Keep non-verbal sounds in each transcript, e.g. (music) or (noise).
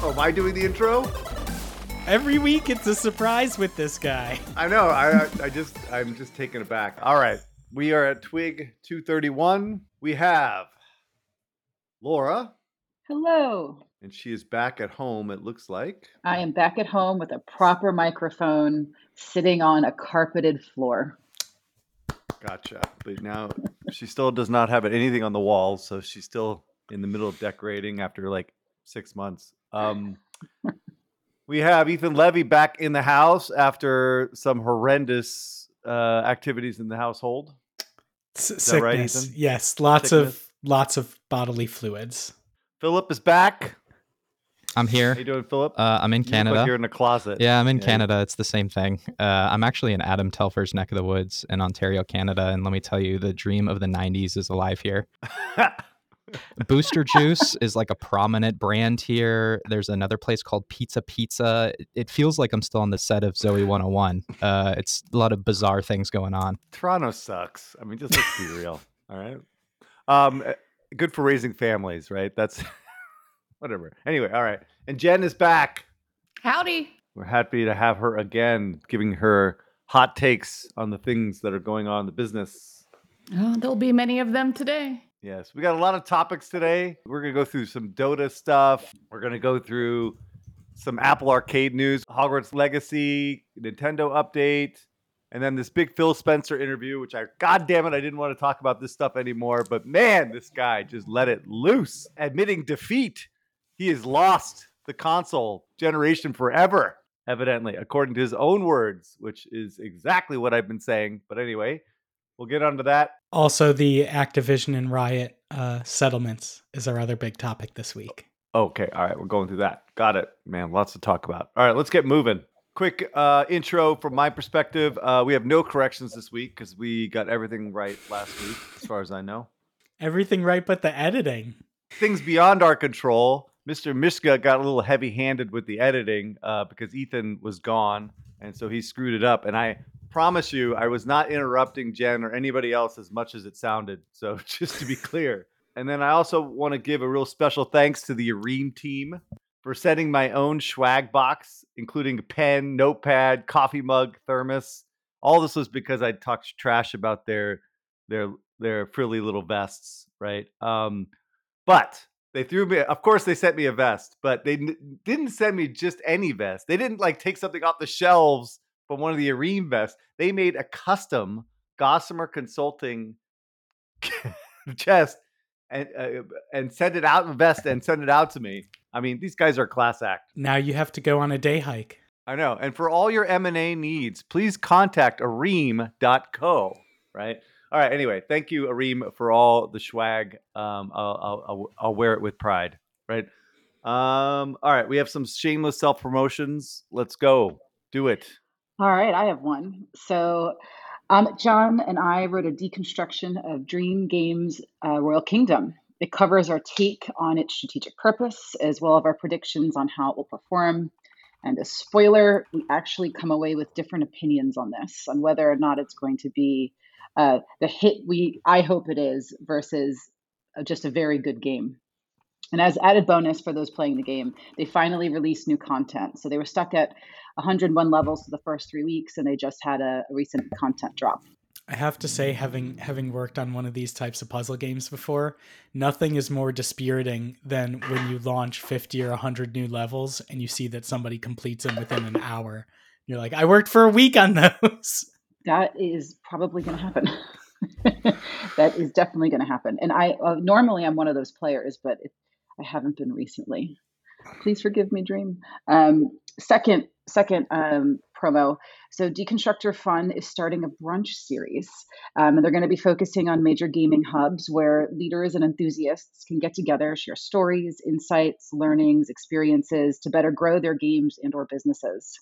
Oh, am I doing the intro? Every week it's a surprise with this guy. (laughs) I know. I, I, I just, I'm just taken aback. All right. We are at Twig 231. We have Laura, Hello. and she is back at home, it looks like. I am back at home with a proper microphone sitting on a carpeted floor. Gotcha. But now she still does not have anything on the walls, so she's still in the middle of decorating after like six months. Um, we have Ethan Levy back in the house after some horrendous uh, activities in the household. S- that right, sickness. Ethan? yes, lots Sickness? of lots of bodily fluids. Philip is back. I'm here. How you doing, Philip? Uh, I'm in You look like Canada. you're in a closet. yeah, I'm in Yeah. Canada. It's the same thing. Uh, I'm actually in Adam Telfer's neck of the woods in Ontario, Canada. And let me tell you, the dream of the 90s is alive here. (laughs) Booster Juice is like a prominent brand here. There's another place called Pizza Pizza. It- It feels like I'm still on the set of Zoey 101. Uh, it's a lot of bizarre things going on. Toronto sucks. I mean, just let's be real. All right. Um, uh, good for raising families, right? That's (laughs) whatever. Anyway, all right. And Jen is back. Howdy. We're happy to have her again, giving her hot takes on the things that are going on in the business. Oh, there'll be many of them today. Yes, we got a lot of topics today. We're gonna go through some Dota stuff. We're gonna go through some Apple Arcade news, Hogwarts Legacy, Nintendo update, and then this big Phil Spencer interview, which I, god damn it, I didn't want to talk about this stuff anymore. But man, this guy just let it loose, admitting defeat. He has lost the console generation forever, evidently, according to his own words, which is exactly what I've been saying. But anyway, we'll get onto that. Also, the Activision and Riot uh, settlements is our other big topic this week. Okay, all right, we're going through that. Got it, man. Lots to talk about. All right, let's get moving. Quick uh, intro from my perspective. Uh, we have no corrections this week because we got everything right last week, as far as I know. Everything right, but the editing. Things beyond our control. Mr. Mishka got a little heavy-handed with the editing uh, because Ethan was gone, and so he screwed it up. And I promise you, I was not interrupting Jen or anybody else as much as it sounded. So (laughs) just to be clear. And then I also want to give a real special thanks to the Aream team for sending my own swag box, including a pen, notepad, coffee mug, thermos. All this was because I talked trash about their their their frilly little vests, right? Um, but they threw me. Of course, they sent me a vest, but they n- didn't send me just any vest. They didn't like take something off the shelves from one of the Aream vests. They made a custom Gossamer Consulting (laughs) chest and uh, and send it out in vest and sent it out to me. I mean, these guys are class act. Now you have to go on a day hike. I know. And for all your M&A needs, please contact aream.co, right? All right, anyway, thank you Aream for all the swag. Um I'll I'll, I'll, I'll wear it with pride, right? Um all right, we have some shameless self-promotions. Let's go. Do it. All right, I have one. So, um, John and I wrote a deconstruction of Dream Games uh, Royal Kingdom. It covers our take on its strategic purpose, as well as our predictions on how it will perform. And a spoiler, we actually come away with different opinions on this, on whether or not it's going to be uh, the hit we I hope it is versus uh, just a very good game. And as added bonus for those playing the game, they finally released new content. So they were stuck at 101 levels for the first three weeks, and they just had a, a recent content drop. I have to say, having having worked on one of these types of puzzle games before, nothing is more dispiriting than when you launch fifty or hundred new levels and you see that somebody completes them within an hour. You're like, I worked for a week on those. (laughs) That is probably going to happen. (laughs) that is definitely going to happen. And I uh, normally I'm one of those players, but it, I haven't been recently. Please forgive me, Dream. Um, second, second um, promo. So, Deconstructor Fun is starting a brunch series, um, and they're going to be focusing on major gaming hubs where leaders and enthusiasts can get together, share stories, insights, learnings, experiences to better grow their games and/or businesses.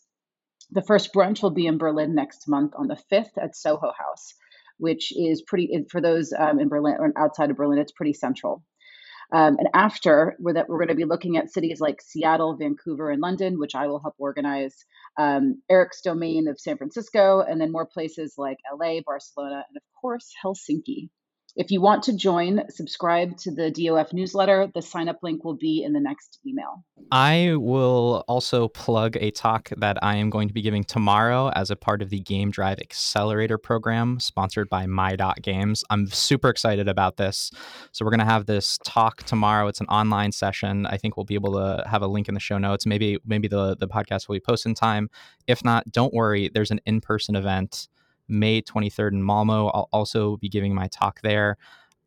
The first brunch will be in Berlin next month on the 5th at Soho House, which is pretty, for those um, in Berlin or outside of Berlin, it's pretty central. Um, and after, we're, that we're going to be looking at cities like Seattle, Vancouver, and London, which I will help organize, um, Eric's domain of San Francisco, and then more places like LA, Barcelona, and of course, Helsinki. If you want to join, subscribe to the DOF newsletter. The sign up link will be in the next email. I will also plug a talk that I am going to be giving tomorrow as a part of the Game Drive Accelerator program sponsored by My Games. I'm super excited about this. So, we're going to have this talk tomorrow. It's an online session. I think we'll be able to have a link in the show notes. Maybe maybe the, the podcast will be posted in time. If not, don't worry. There's an in person event May 23rd in Malmo. I'll also be giving my talk there.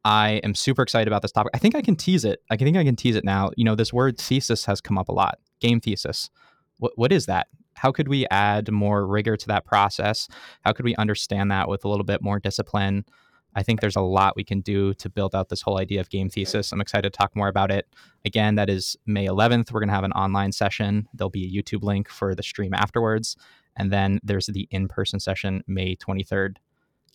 I am super excited about this topic. I think I can tease it. I think I can tease it now. You know, this word thesis has come up a lot. Game thesis. What what is that? How could we add more rigor to that process? How could we understand that with a little bit more discipline? I think there's a lot we can do to build out this whole idea of game thesis. I'm excited to talk more about it. Again, that is May 11th. We're going to have an online session. There'll be a YouTube link for the stream afterwards. And then there's the in person session May 23rd.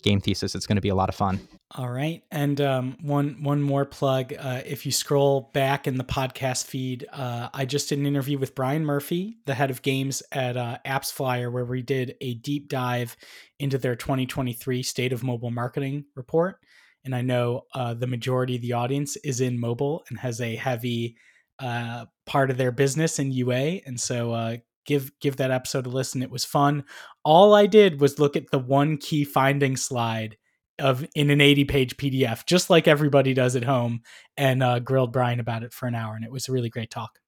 Game thesis. It's going to be a lot of fun. All right, and um, one one more plug. Uh, if you scroll back in the podcast feed, uh, I just did an interview with Brian Murphy, the head of games at uh, AppsFlyer, where we did a deep dive into their 2023 State of Mobile Marketing report. And I know uh, the majority of the audience is in mobile and has a heavy uh, part of their business in UA, and so uh, give give that episode a listen. It was fun. All I did was look at the one key finding slide of in an 80 page PDF, just like everybody does at home, and uh, grilled Brian about it for an hour, and it was a really great talk.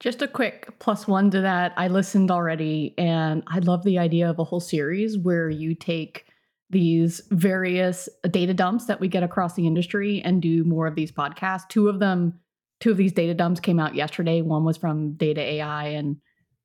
Just a quick plus one to that. I listened already, and I love the idea of a whole series where you take these various data dumps that we get across the industry and do more of these podcasts. Two of them, two of these data dumps came out yesterday. One was from Data AI, and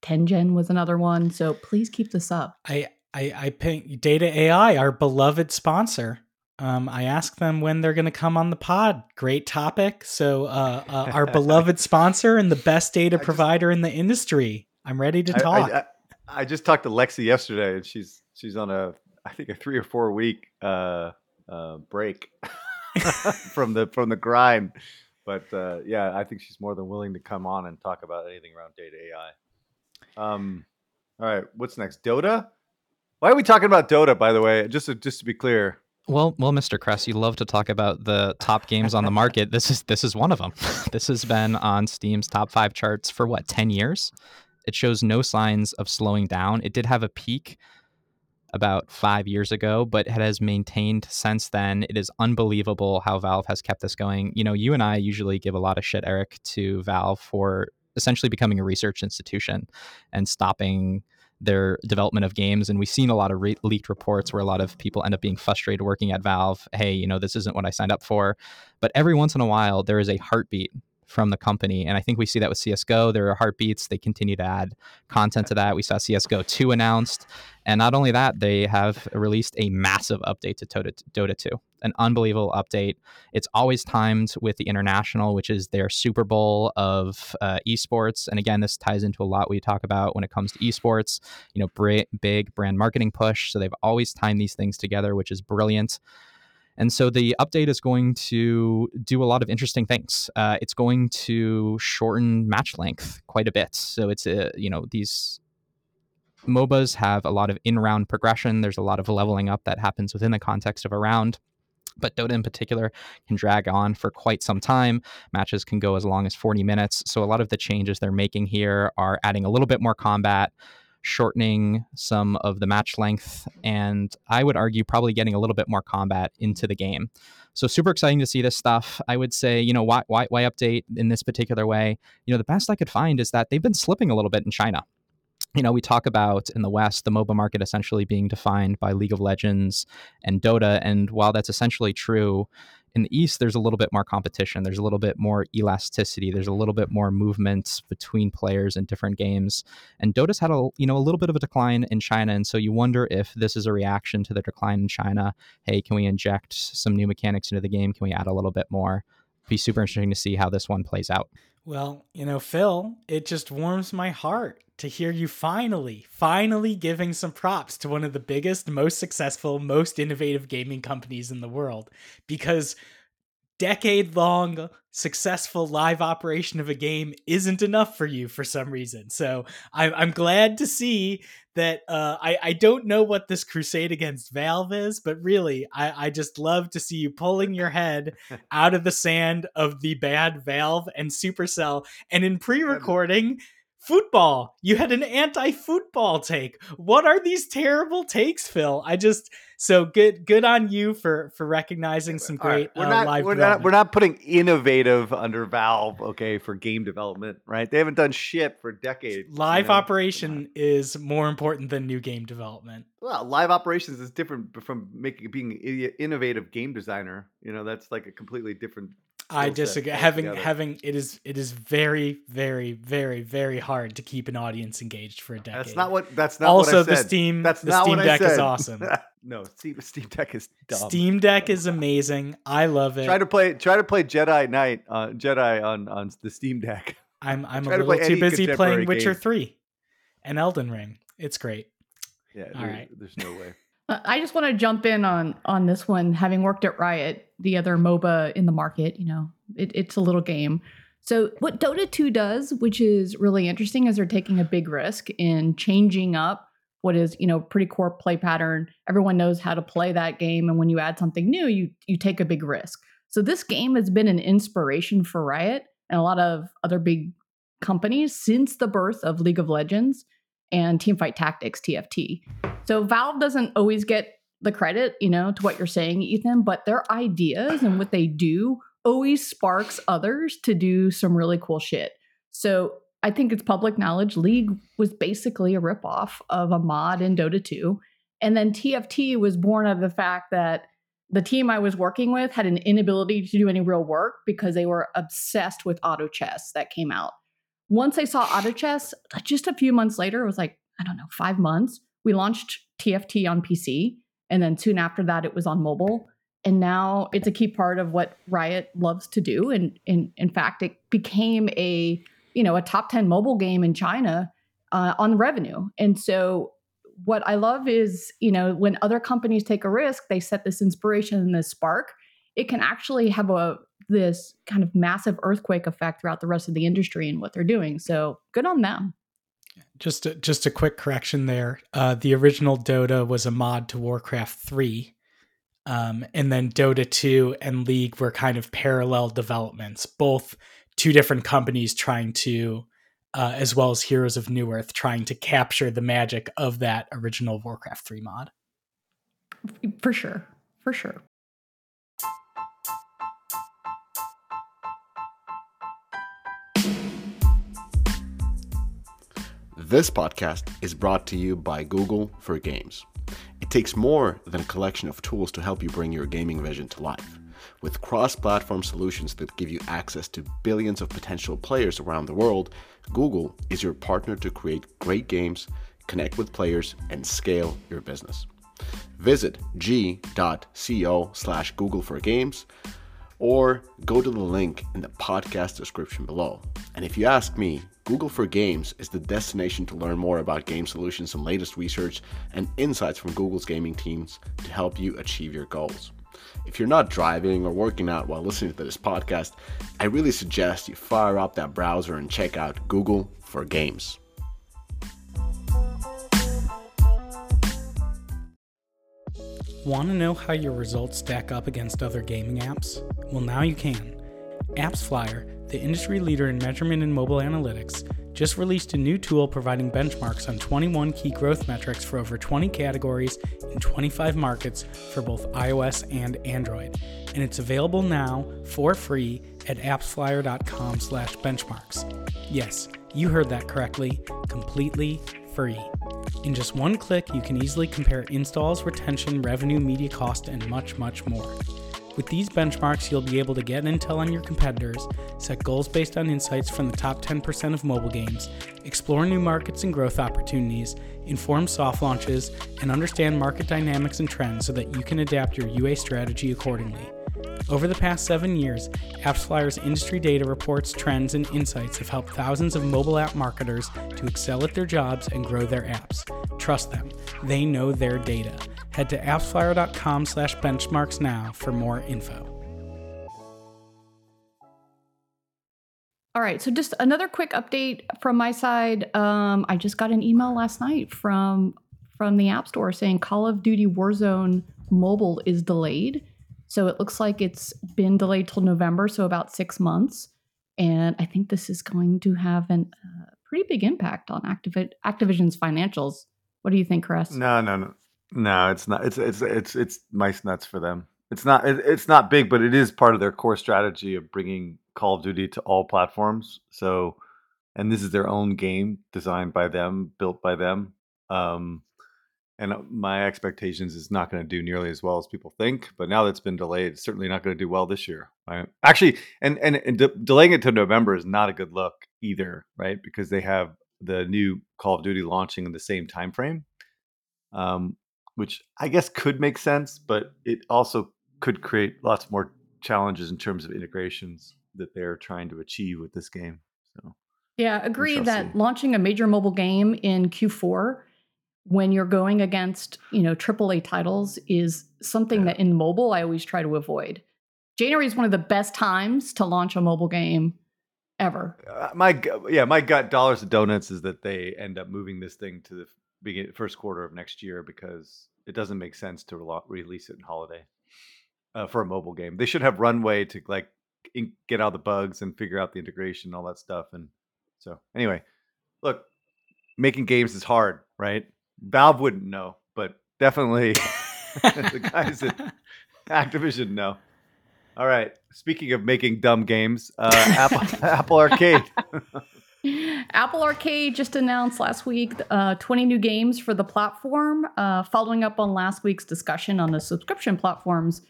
Tengen was another one. So please keep this up. I I, I ping Data AI, our beloved sponsor. Um, I ask them when they're going to come on the pod. Great topic. So, uh, uh, our beloved (laughs) sponsor and the best data I provider just, in the industry. I'm ready to talk. I, I, I, just talked to Lexi yesterday, and she's she's on a I think a three or four week uh, uh break (laughs) from the from the grind. But uh, yeah, I think she's more than willing to come on and talk about anything around data AI. Um, all right, what's next? Dota. Why are we talking about Dota? By the way, just to, just to be clear. Well, well, Mr. Kress, you love to talk about the top games on the market. This is this is one of them. (laughs) this has been on Steam's top five charts for what ten years. It shows no signs of slowing down. It did have a peak about five years ago, but it has maintained since then. It is unbelievable how Valve has kept this going. You know, you and I usually give a lot of shit, Eric, to Valve for essentially becoming a research institution and stopping their development of games. And we've seen a lot of re- leaked reports where a lot of people end up being frustrated working at Valve. Hey, you know, this isn't what I signed up for. But every once in a while, there is a heartbeat from the company. And I think we see that with CSGO. There are heartbeats. They continue to add content to that. We saw CSGO 2 announced. And not only that, they have released a massive update to Dota, Dota 2, an unbelievable update. It's always timed with the International, which is their Super Bowl of uh, esports. And again, this ties into a lot we talk about when it comes to esports, you know, big brand marketing push. So they've always timed these things together, which is brilliant. And so the update is going to do a lot of interesting things. Uh, it's going to shorten match length quite a bit. So it's a, uh, you know these MOBAs have a lot of in-round progression. There's a lot of leveling up that happens within the context of a round. But Dota in particular can drag on for quite some time. Matches can go as long as 40 minutes. So a lot of the changes they're making here are adding a little bit more combat, shortening some of the match length, and I would argue probably getting a little bit more combat into the game. So super exciting to see this stuff. I would say, you know, why, why, why update in this particular way? You know, the best I could find is that they've been slipping a little bit in China you know, we talk about in the West the MOBA market essentially being defined by League of Legends and Dota. And while that's essentially true, in the East, there's a little bit more competition. There's a little bit more elasticity. There's a little bit more movement between players in different games. And Dota's had a you know a little bit of a decline in China, and so you wonder if this is a reaction to the decline in China. Hey, can we inject some new mechanics into the game? Can we add a little bit more? Be super interesting to see how this one plays out. Well, you know, Phil, it just warms my heart to hear you finally, finally giving some props to one of the biggest, most successful, most innovative gaming companies in the world. Because decade long successful live operation of a game isn't enough for you for some reason. So I'm, I'm glad to see that uh, I, I don't know what this crusade against Valve is, but really, I, I just love to see you pulling your head (laughs) out of the sand of the bad Valve and Supercell. And in pre recording, football. You had an anti-football take. What are these terrible takes, Phil? I just so good good on you for for recognizing some great right. we're uh, not, live we're not we're not putting innovative under Valve, okay, for game development, right? They haven't done shit for decades. Live you know? operation is more important than new game development. Well, live operations is different from making being an innovative game designer. You know, that's like a completely different I disagree. Having together. having it is it is very very very very hard to keep an audience engaged for a decade. That's not what. That's not. Also, the Steam. That's the Steam Deck is awesome. (laughs) no, Steam, Steam Deck is dumb. Steam Deck is amazing. I love it. Try to play. Try to play Jedi Knight. Uh, Jedi on on the Steam Deck. I'm I'm a little to too busy playing Witcher game. Three, and Elden Ring. It's great. Yeah. All right. There's no way. (laughs) I just want to jump in on on this one. Having worked at Riot, the other MOBA in the market, you know, it, it's a little game. So what Dota 2 does, which is really interesting, is they're taking a big risk in changing up what is you know pretty core play pattern. Everyone knows how to play that game, and when you add something new, you you take a big risk. So this game has been an inspiration for Riot and a lot of other big companies since the birth of League of Legends and Teamfight Tactics (TFT). So Valve doesn't always get the credit, you know, to what you're saying, Ethan, but their ideas and what they do always sparks others to do some really cool shit. So I think it's public knowledge. League was basically a ripoff of a mod in Dota 2. And then TFT was born of the fact that the team I was working with had an inability to do any real work because they were obsessed with auto chess that came out. Once I saw auto chess, just a few months later, it was like, I don't know, five months, we launched TFT on PC. And then soon after that, it was on mobile. And now it's a key part of what Riot loves to do. And in, in fact, it became a, you know, a top 10 mobile game in China uh, on revenue. And so what I love is, you know, when other companies take a risk, they set this inspiration and this spark. It can actually have a this kind of massive earthquake effect throughout the rest of the industry and what they're doing. So good on them. Just a, just a quick correction there. Uh, the original Dota was a mod to Warcraft 3. Um, and then Dota 2 and League were kind of parallel developments, both two different companies trying to, uh, as well as Heroes of Newerth, trying to capture the magic of that original Warcraft 3 mod. For sure. For sure. This podcast is brought to you by Google for Games. It takes more than a collection of tools to help you bring your gaming vision to life. With cross platform solutions that give you access to billions of potential players around the world, Google is your partner to create great games, connect with players, and scale your business. Visit g.co slash Google for Games or go to the link in the podcast description below. And if you ask me, Google for Games is the destination to learn more about game solutions and latest research and insights from Google's gaming teams to help you achieve your goals. If you're not driving or working out while listening to this podcast, I really suggest you fire up that browser and check out Google for Games. Want to know how your results stack up against other gaming apps? Well, now you can. AppsFlyer the industry leader in measurement and mobile analytics, just released a new tool providing benchmarks on 21 key growth metrics for over 20 categories in 25 markets for both iOS and Android. And it's available now for free at appsflyer.com/benchmarks. Yes, you heard that correctly, completely free. In just one click, you can easily compare installs, retention, revenue, media cost, and much, much more. With these benchmarks, you'll be able to get intel on your competitors, set goals based on insights from the top 10% of mobile games, explore new markets and growth opportunities, inform soft launches, and understand market dynamics and trends so that you can adapt your UA strategy accordingly. Over the past seven years, AppsFlyer's industry data reports, trends, and insights have helped thousands of mobile app marketers to excel at their jobs and grow their apps. Trust them, they know their data. Head to appsflyer.com slash benchmarks now for more info. All right, so just another quick update from my side. Um, I just got an email last night from from the App Store saying Call of Duty Warzone mobile is delayed. So it looks like it's been delayed till November, so about six months. And I think this is going to have a uh, pretty big impact on Activ- Activision's financials. What do you think, Chris? No, no, no, no. It's not. It's it's it's it's mice nuts for them. It's not. It, it's not big, but it is part of their core strategy of bringing Call of Duty to all platforms. So, and this is their own game designed by them, built by them. Um, and uh, my expectations is not going to do nearly as well as people think. But now that it's been delayed, it's certainly not going to do well this year. Right? Actually, and and, and de- delaying it to November is not a good look either, right? Because they have the new Call of Duty launching in the same time frame, um, which I guess could make sense, but it also could create lots more challenges in terms of integrations that they're trying to achieve with this game. So yeah, agree that see. launching a major mobile game in Q4 when you're going against, you know, AAA titles is something that in mobile I always try to avoid. January is one of the best times to launch a mobile game ever. Uh, my yeah, my gut dollars to donuts is that they end up moving this thing to the begin first quarter of next year because it doesn't make sense to re- release it in holiday uh, for a mobile game. They should have runway to like in, get out the bugs and figure out the integration and all that stuff. And so anyway, look, making games is hard, right? Valve wouldn't know, but definitely (laughs) (laughs) the guys at Activision know. All right. Speaking of making dumb games, uh, Apple, (laughs) Apple Arcade. Apple Arcade just announced last week uh, 20 new games for the platform, uh, following up on last week's discussion on the subscription platforms.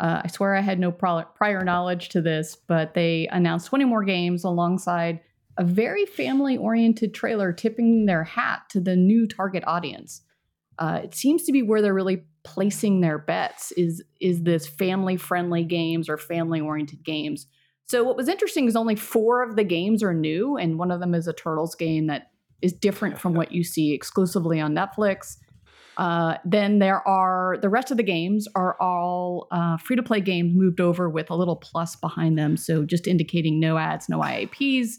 Uh, I swear I had no prior knowledge to this, but they announced 20 more games alongside a very family oriented trailer tipping their hat to the new target audience. Uh, it seems to be where they're really placing their bets is is this family friendly games or family oriented games. So what was interesting is only four of the games are new, and one of them is a Turtles game that is different from what you see exclusively on Netflix. Uh, then there are the rest of the games are all uh, free to play games moved over with a little plus behind them. So just indicating no ads, no IAPs.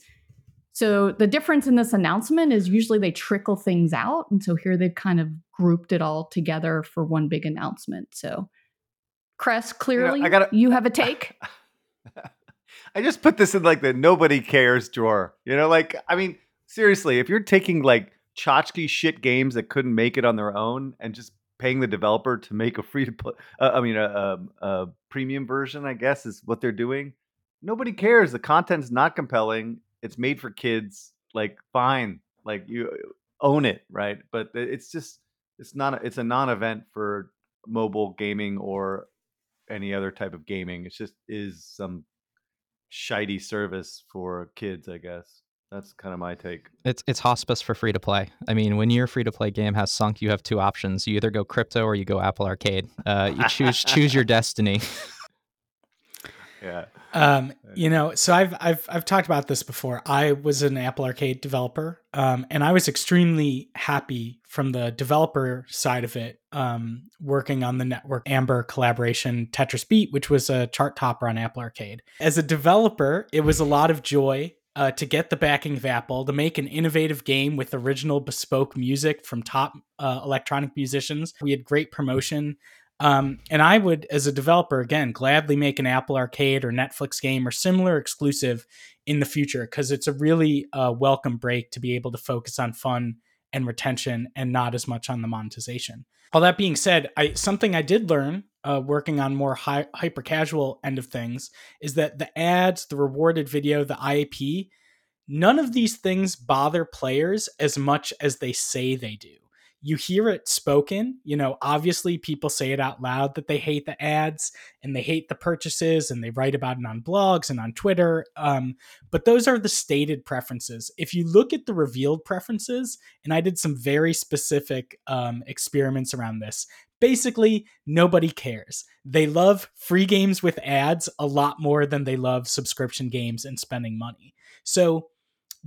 So the difference in this announcement is usually they trickle things out. And so here they've kind of grouped it all together for one big announcement. So, Kress, clearly you, know, gotta, you have a take. (laughs) I just put this in like the nobody cares drawer. You know, like, I mean, seriously, if you're taking like tchotchke shit games that couldn't make it on their own and just paying the developer to make a free (laughs) to play uh, i mean a, a, a, premium version i guess is what they're doing nobody cares the content's not compelling it's made for kids like fine like you own it right but it's just it's not a, it's a non-event for mobile gaming or any other type of gaming it's just is some shitey service for kids i guess that's kind of my take. It's it's hospice for free to play. I mean, when your free to play game has sunk, you have two options. You either go crypto or you go Apple Arcade. Uh, you choose choose your destiny. (laughs) yeah. Um, you know, so I've I've I've talked about this before. I was an Apple Arcade developer, um, and I was extremely happy from the developer side of it, um, working on the N3TWORK Amber collaboration Tetris Beat, which was a chart topper on Apple Arcade. As a developer, it was a lot of joy uh, to get the backing of Apple to make an innovative game with original bespoke music from top uh, electronic musicians. We had great promotion. Um, and I would, as a developer, again, gladly make an Apple Arcade or Netflix game or similar exclusive in the future because it's a really uh, welcome break to be able to focus on fun and retention and not as much on the monetization. All that being said, I something I did learn uh, working on more hi- hyper casual end of things is that the ads, the rewarded video, the IAP, none of these things bother players as much as they say they do you hear it spoken. You know, obviously people say it out loud that they hate the ads and they hate the purchases and they write about it on blogs and on Twitter. Um, but those are the stated preferences. If you look at the revealed preferences, and I did some very specific um, experiments around this, basically nobody cares. They love free games with ads a lot more than they love subscription games and spending money. So,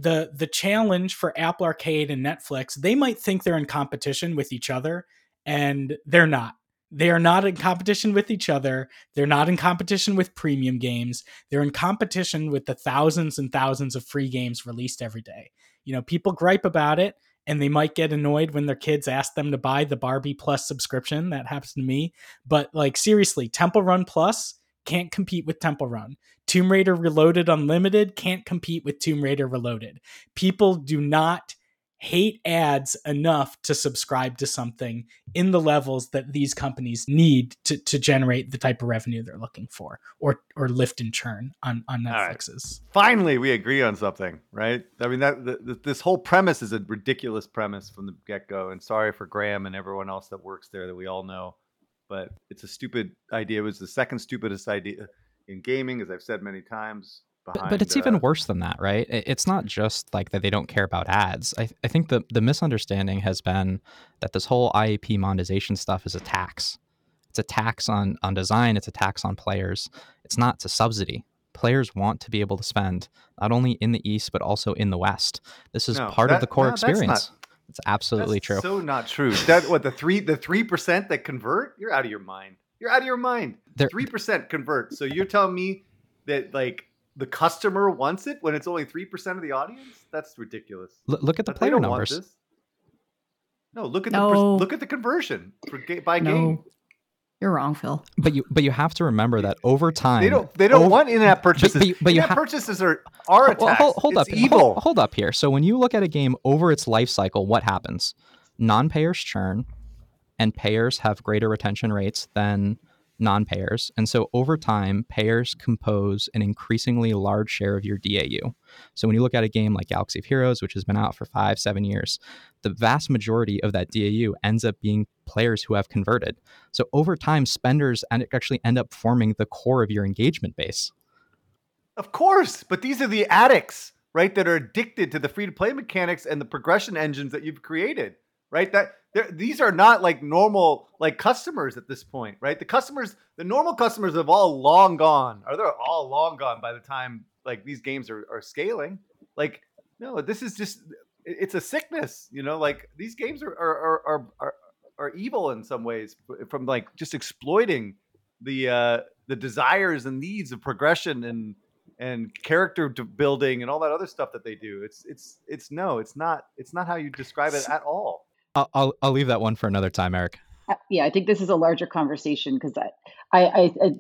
the the challenge for Apple Arcade and Netflix, they might think they're in competition with each other and they're not. They are not in competition with each other. They're not in competition with premium games. They're in competition with the thousands and thousands of free games released every day. You know, people gripe about it and they might get annoyed when their kids ask them to buy the Barbie Plus subscription. That happens to me. But like seriously, Temple Run Plus can't compete with Temple Run. Tomb Raider Reloaded Unlimited can't compete with Tomb Raider Reloaded. People do not hate ads enough to subscribe to something in the levels that these companies need to, to generate the type of revenue they're looking for or or lift and churn on on Netflix's. Right. Finally, we agree on something, right? I mean that the, the, this whole premise is a ridiculous premise from the get go. And sorry for Graham and everyone else that works there that we all know, but it's a stupid idea. It was the second stupidest idea in gaming, as I've said many times. Behind, but, but, it's uh, even worse than that, right? It's not just like that they don't care about ads. I, I think the, the misunderstanding has been that this whole IAP monetization stuff is a tax. It's a tax on, on design, it's a tax on players. It's not it's a subsidy. Players want to be able to spend not only in the East, but also in the West. This is no, part that, of the core no, experience. It's absolutely true. So not true. That what the three the three percent that convert? You're out of your mind. You're out of your mind. Three percent convert. So you're telling me that like the customer wants it when it's only three percent of the audience? That's ridiculous. L- look at the player numbers. No, look at no. the look at the conversion for ga- by no. game. You're wrong, Phil. But you but you have to remember that over time they don't they don't over, want in-app purchases. But, but, but in-app ha- purchases are are well, hold, hold up, evil. Hold, hold up here. So when you look at a game over its life cycle, what happens? Non-payers churn, and payers have greater retention rates than non payers. And so over time, payers compose an increasingly large share of your DAU. So when you look at a game like Galaxy of Heroes, which has been out for five, seven years, the vast majority of that DAU ends up being players who have converted. So over time, spenders actually end up forming the core of your engagement base. Of course, but these are the addicts, right, that are addicted to the free to play mechanics and the progression engines that you've created, right? That these are not like normal like customers at this point, right? The customers, the normal customers have all long gone, or they're all long gone by the time like these games are, are scaling. Like, no, this is just it's a sickness, you know. Like these games are are are are, are evil in some ways from like just exploiting the uh the desires and needs of progression and and character building and all that other stuff that they do. It's it's it's no, it's not it's not how you describe it at all. I'll, I'll, I'll leave that one for another time, Eric. Uh, yeah, I think this is a larger conversation because I, I, I, I,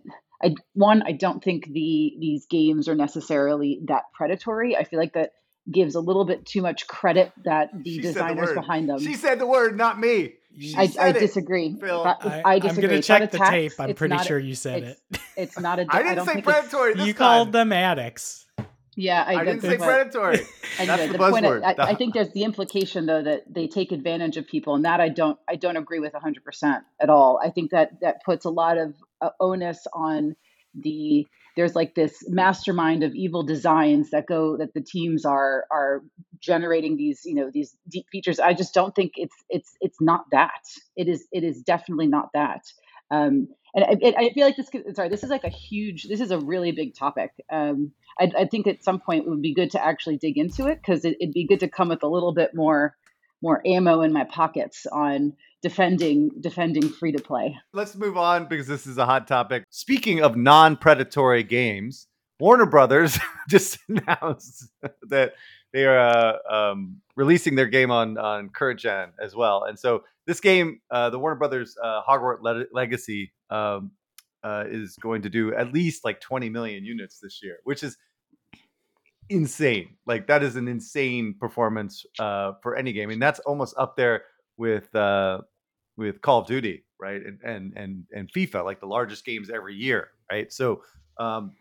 I, one, I don't think the these games are necessarily that predatory. I feel like that gives a little bit too much credit that the she designers the behind them. She said the word, not me. I, I, disagree. Phil. I, I, disagree. I'm going to check the tax. tape. I'm pretty sure a, you said it's, it. It's not a. (laughs) I didn't say predatory. you time. called them addicts. Yeah, I, I didn't say predatory. (laughs) That's the, the buzzword. I, I, think there's the implication though that they take advantage of people, and that I don't I don't agree with 100 percent at all. I think that that puts a lot of uh, onus on the there's like this mastermind of evil designs that go that the teams are are generating these you know these deep features. I just don't think it's it's it's not that. It is it is definitely not that. Um, and I, I, feel like this sorry this is like a huge this is a really big topic. Um, I, I, think at some point it would be good to actually dig into it because it, would be good to come with a little bit more more ammo in my pockets on defending defending free to play. Let's move on because this is a hot topic. Speaking of non-predatory games warner brothers (laughs) just (laughs) announced that they are uh, um, releasing their game on on current gen as well. And so this game uh, the warner brothers uh, hogwarts Le- legacy um, uh, is going to do at least like 20 million units this year, which is insane. Like that is an insane performance uh, for any game, and that's almost up there with uh, with Call of Duty, right? And and and and FIFA, like the largest games every year, right? So um,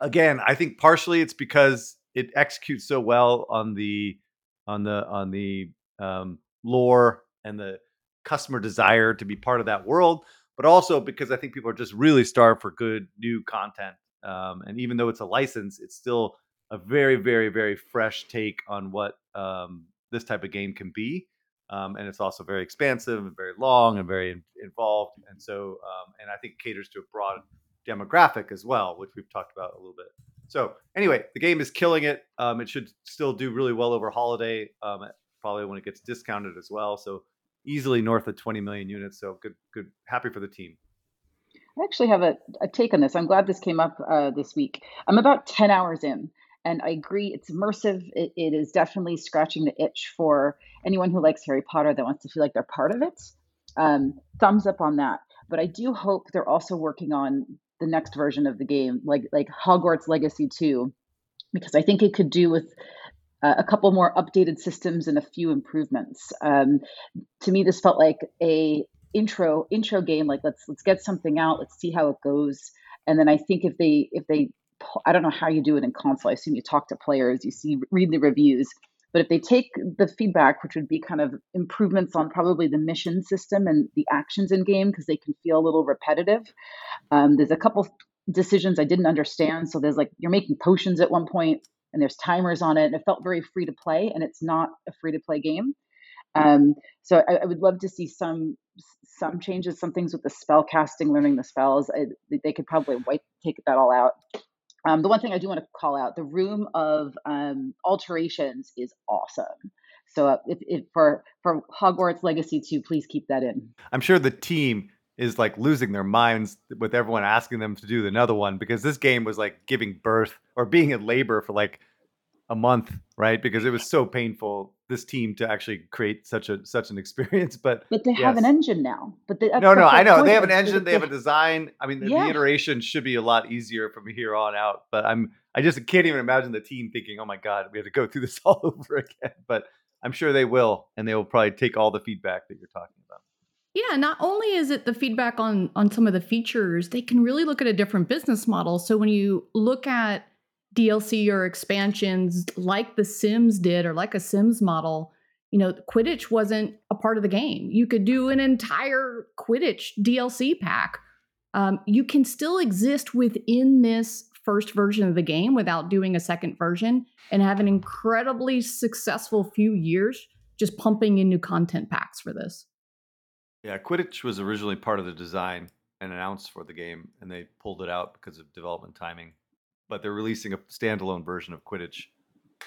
again, I think partially it's because it executes so well on the on the on the um, lore and the customer desire to be part of that world but also because I think people are just really starved for good new content. Um, and even though it's a license, it's still a very, very, very fresh take on what um, this type of game can be. Um, and it's also very expansive and very long and very in- involved. And so, um, and I think caters to a broad demographic as well, which we've talked about a little bit. So, anyway, the game is killing it. Um, it should still do really well over holiday, um, probably when it gets discounted as well. So, easily north of 20 million units. So good, good, happy for the team. I actually have a, a take on this. I'm glad this came up uh, this week. I'm about 10 hours in, and I agree it's immersive. It, it is definitely scratching the itch for anyone who likes Harry Potter that wants to feel like they're part of it. Um, thumbs up on that. But I do hope they're also working on the next version of the game, like like Hogwarts Legacy 2, because I think it could do with uh, a couple more updated systems and a few improvements. Um, to me, this felt like a intro intro game. Like let's let's get something out, let's see how it goes, and then I think if they if they I don't know how you do it in console. I assume you talk to players, you see read the reviews. But if they take the feedback, which would be kind of improvements on probably the mission system and the actions in game, because they can feel a little repetitive. Um, there's a couple decisions I didn't understand. So there's like you're making potions at one point, and there's timers on it, and it felt very free to play, and it's not a free to play game. Um, so I, I, would love to see some some changes, some things with the spell casting, learning the spells. I, they could probably wipe take that all out. Um, the one thing I do want to call out: the room of um, alterations is awesome. So uh, if, if for for Hogwarts Legacy 2, please keep that in. I'm sure the team is like losing their minds with everyone asking them to do another one because this game was like giving birth or being in labor for like a month, right? Because it was so painful this team to actually create such a such an experience. (laughs) But but they yes. have an engine now. But they, no, no, I know they have an engine. They have a design. I mean, the, yeah. the iteration should be a lot easier from here on out. But I'm I just can't even imagine the team thinking, "Oh my god, we have to go through this (laughs) all over again." But I'm sure they will, and they will probably take all the feedback that you're talking about. Yeah, not only is it the feedback on on some of the features, they can really look at a different business model. So when you look at DLC or expansions like the Sims did or like a Sims model, you know, Quidditch wasn't a part of the game. You could do an entire Quidditch DLC pack. Um, you can still exist within this first version of the game without doing a second version and have an incredibly successful few years just pumping in new content packs for this. Yeah, Quidditch was originally part of the design and announced for the game, and they pulled it out because of development timing. But they're releasing a standalone version of Quidditch,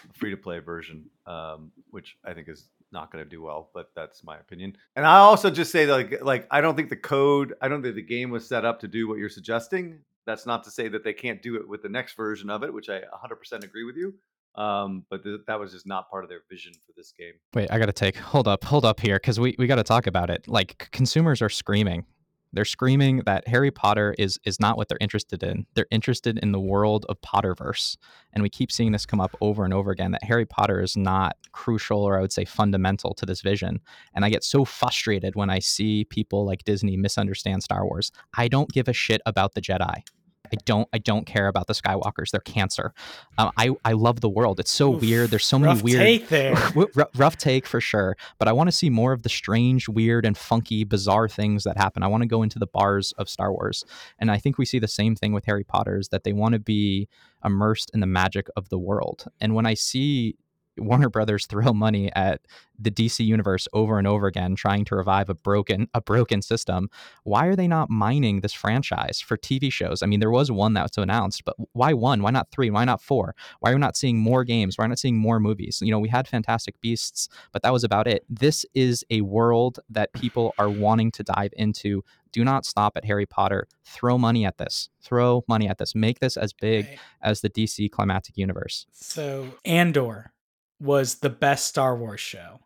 a free to play version, um, which I think is not going to do well. But that's my opinion. And I also just say like like I don't think the code, I don't think the game was set up to do what you're suggesting. That's not to say that they can't do it with the next version of it, which I 100% agree with you. Um, but th- that was just not part of their vision for this game. Wait, I got to take hold up, hold up here because we we got to talk about it. Like consumers are screaming. They're screaming that Harry Potter is is not what they're interested in. They're interested in the world of Potterverse, and we keep seeing this come up over and over again. That Harry Potter is not crucial, or I would say fundamental to this vision. And I get so frustrated when I see people like Disney misunderstand Star Wars. I don't give a shit about the Jedi. I don't I don't care about the Skywalkers. They're cancer. Um, I I love the world. It's so Oof, weird. There's so many weird take there. (laughs) rough take for sure. But I want to see more of the strange, weird, and funky, bizarre things that happen. I want to go into the bars of Star Wars, and I think we see the same thing with Harry Potter. Is that they want to be immersed in the magic of the world. And when I see Warner Brothers throw money at the DC universe over and over again, trying to revive a broken a broken system. Why are they not mining this franchise for TV shows? I mean, there was one that was announced, but why one? Why not three? Why not four? Why are we not seeing more games? Why are we not seeing more movies? You know, we had Fantastic Beasts, but that was about it. This is a world that people are wanting to dive into. Do not stop at Harry Potter. Throw money at this. Throw money at this. Make this as big right. as the DC climatic universe. So, Andor was the best Star Wars show.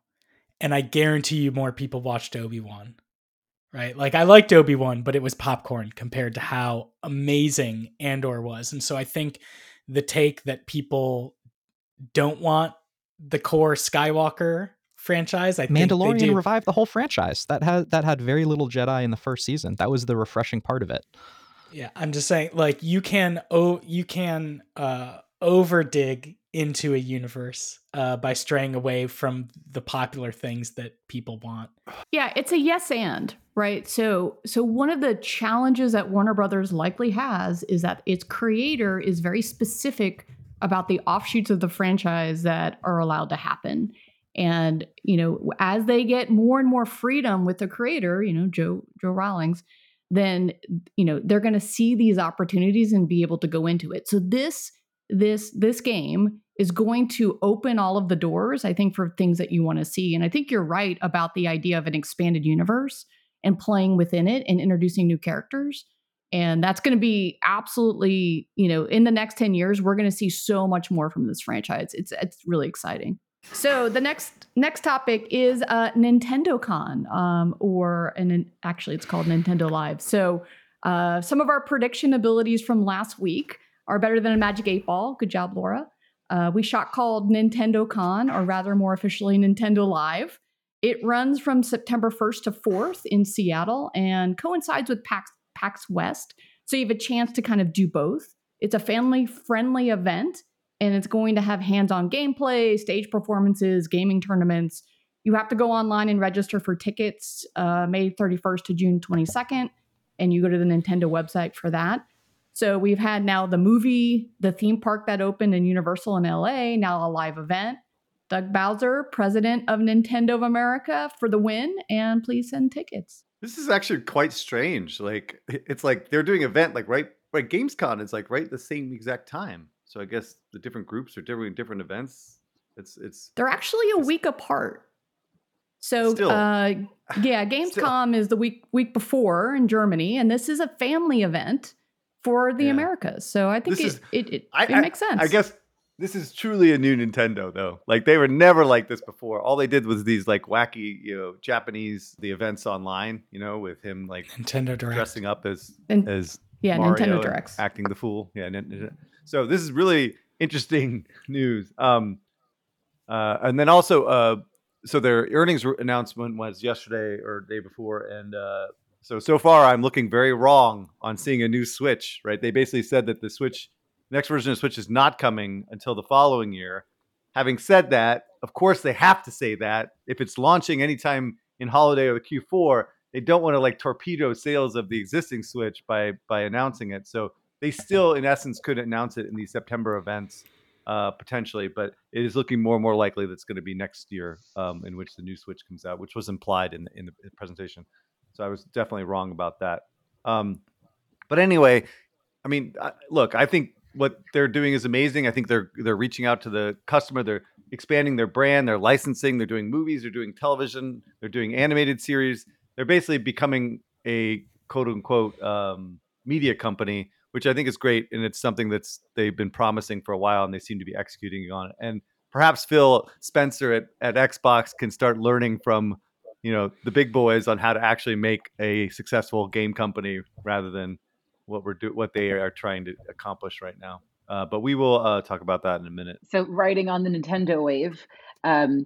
And I guarantee you more people watched Obi Wan. Right? Like I liked Obi Wan, but it was popcorn compared to how amazing Andor was. And so I think the take that people don't want the core Skywalker franchise. I think Mandalorian revived the whole franchise. That had that had very little Jedi in the first season. That was the refreshing part of it. Yeah, I'm just saying, like you can oh you can uh over dig into a universe uh, by straying away from the popular things that people want. Yeah, it's a yes and right. So, so one of the challenges that Warner Brothers likely has is that its creator is very specific about the offshoots of the franchise that are allowed to happen. And you know, as they get more and more freedom with the creator, you know, Joe Joe Rowlings, then you know they're going to see these opportunities and be able to go into it. So this this this game is going to open all of the doors, I think, for things that you want to see. And I think you're right about the idea of an expanded universe and playing within it and introducing new characters. And that's going to be absolutely, you know, in the next 10 years, we're going to see so much more from this franchise. It's it's really exciting. So the next next topic is uh, Nintendo Con, um, or and actually it's called Nintendo Live. So uh, some of our prediction abilities from last week are better than a Magic Eight Ball. Good job, Laura. Uh, we shot called Nintendo Con, or rather more officially Nintendo Live. It runs from September 1st to 4th in Seattle and coincides with PAX, PAX West. So you have a chance to kind of do both. It's a family friendly event and it's going to have hands on gameplay, stage performances, gaming tournaments. You have to go online and register for tickets uh, May 31st to June 22nd, and you go to the Nintendo website for that. So we've had now the movie, the theme park that opened in Universal in LA, now a live event. Doug Bowser, president of Nintendo of America, for the win, and please send tickets. This is actually quite strange. Like (laughs) it's like they're doing event like right right Gamescom is like right the same exact time. So I guess the different groups are doing different events. It's it's they're actually a week apart. So uh (sighs) yeah, Gamescom is the week week before in Germany, and this is a family event for the yeah. Americas. So I think it, is, it, it, I, it, makes sense. I guess this is truly a new Nintendo though. Like they were never like this before. All they did was these like wacky, you know, Japanese the events online, you know, with him like Nintendo Direct. dressing up as and, as yeah, Mario Nintendo Directs. acting the fool. Yeah, so this is really interesting (laughs) news. Um uh and then also uh so their earnings announcement was yesterday or day before and uh so so far, I'm looking very wrong on seeing a new Switch. Right? They basically said that the Switch, next version of Switch, is not coming until the following year. Having said that, of course they have to say that if it's launching anytime in holiday or the Q4, they don't want to like torpedo sales of the existing Switch by by announcing it. So they still, in essence, could announce it in these September events uh, potentially, but it is looking more and more likely that it's going to be next year um, in which the new Switch comes out, which was implied in, in the presentation. So I was definitely wrong about that. Um, but anyway, I mean, look, I think what they're doing is amazing. I think they're they're reaching out to the customer. They're expanding their brand. They're licensing. They're doing movies. They're doing television. They're doing animated series. They're basically becoming a quote unquote um, media company, which I think is great, and it's something that's they've been promising for a while, and they seem to be executing on it. And perhaps Phil Spencer at, at Xbox can start learning from you know the big boys on how to actually make a successful game company rather than what we're do what they are trying to accomplish right now. Uh, but we will uh, talk about that in a minute. So, riding on the Nintendo wave, um,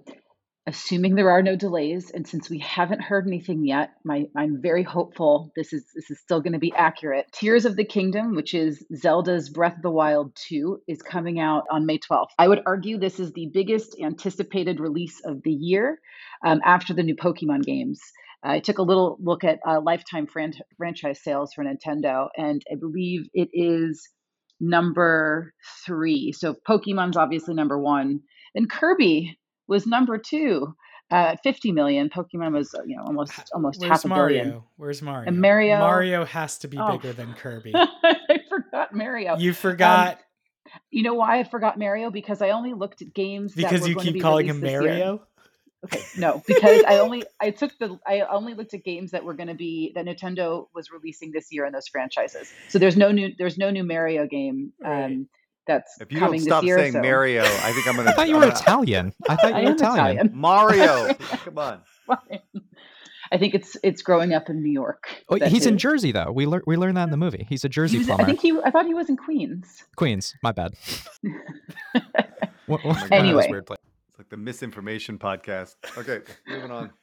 assuming there are no delays, and since we haven't heard anything yet, my, I'm very hopeful this is this is still going to be accurate. Tears of the Kingdom, which is Zelda's Breath of the Wild 2, is coming out on May 12th. I would argue this is the biggest anticipated release of the year um, after the new Pokemon games. I took a little look at uh, lifetime fran- franchise sales for Nintendo, and I believe it is number three. So Pokemon's obviously number one. and Kirby was number two at 50 million. Pokemon was, uh, you know, almost almost Where's half a Mario? billion. Where's Mario? And Mario Mario has to be oh. bigger than Kirby. (laughs) I forgot Mario. You um, forgot. Um, you know why I forgot Mario? Because I only looked at games because you keep calling him Mario. Okay, no, because I only (laughs) I took the I only looked at games that were going to be that Nintendo was releasing this year in those franchises. So there's no new there's no new Mario game. Right. Um, That's if you coming don't stop year, saying so. Mario, I think I'm gonna. I thought you were Italian. I thought you I were am Italian. Italian. Mario, (laughs) come on. I think it's it's growing up in New York. Oh, That he's in Jersey though. We lear- we learned that in the movie. He's a he Jersey was- I think he. I thought he was in Queens. Queens. My bad. (laughs) What- what- my God, Anyway. weird place. It's like the misinformation podcast. Okay, moving on. (laughs)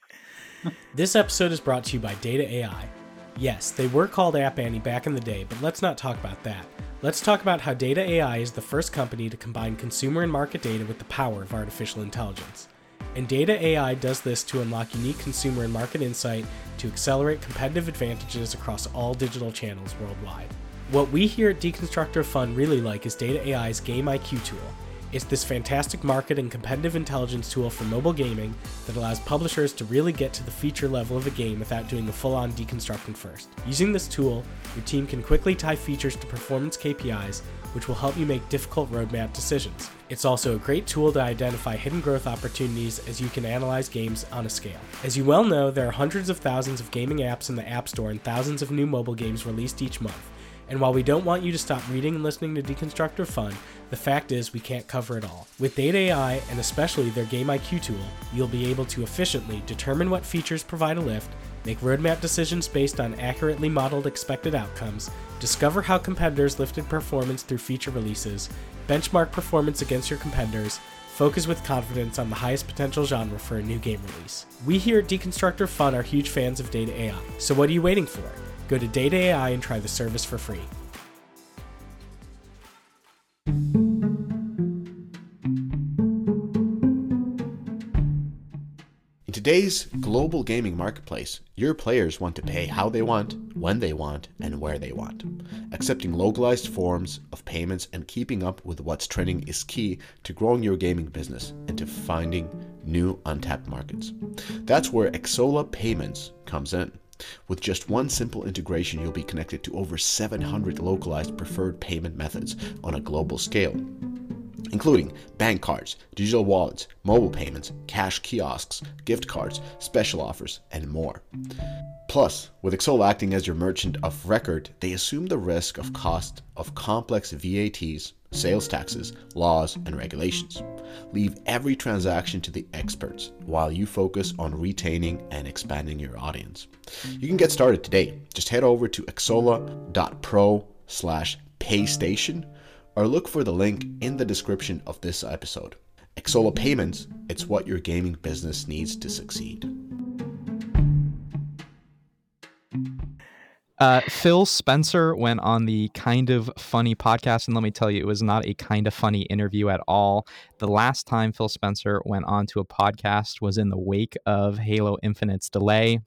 This episode is brought to you by Data AI. Yes, they were called App Annie back in the day, but let's not talk about that. Let's talk about how Data AI is the first company to combine consumer and market data with the power of artificial intelligence. And Data AI does this to unlock unique consumer and market insight to accelerate competitive advantages across all digital channels worldwide. What we here at Deconstructor Fun really like is Data AI's Game IQ tool. It's this fantastic market and competitive intelligence tool for mobile gaming that allows publishers to really get to the feature level of a game without doing the full on deconstructing first. Using this tool, your team can quickly tie features to performance KPIs, which will help you make difficult roadmap decisions. It's also a great tool to identify hidden growth opportunities as you can analyze games on a scale. As you well know, there are hundreds of thousands of gaming apps in the App Store and thousands of new mobile games released each month. And while we don't want you to stop reading and listening to Deconstructor Fun, the fact is we can't cover it all. With Data AI and especially their Game IQ tool, you'll be able to efficiently determine what features provide a lift, make roadmap decisions based on accurately modeled expected outcomes, discover how competitors lifted performance through feature releases, benchmark performance against your competitors, focus with confidence on the highest potential genre for a new game release. We here at Deconstructor Fun are huge fans of Data AI, so what are you waiting for? Go to Data AI and try the service for free. Today's global gaming marketplace, your players want to pay how they want, when they want, and where they want. Accepting localized forms of payments and keeping up with what's trending is key to growing your gaming business and to finding new untapped markets. That's where Xsolla Payments comes in. With just one simple integration, you'll be connected to over 700 localized preferred payment methods on a global scale, including bank cards, digital wallets, mobile payments, cash kiosks, gift cards, special offers, and more. Plus, with Xsolla acting as your merchant of record, they assume the risk of cost of complex VATs, sales taxes, laws, and regulations. Leave every transaction to the experts while you focus on retaining and expanding your audience. You can get started today. Just head over to xsolla.pro slash paystation or look for the link in the description of this episode. Xsolla Payments, it's what your gaming business needs to succeed. Uh, Phil Spencer went on the Kind of Funny podcast, and let me tell you, it was not a kind of funny interview at all. The last time Phil Spencer went on to a podcast was in the wake of Halo Infinite's delay.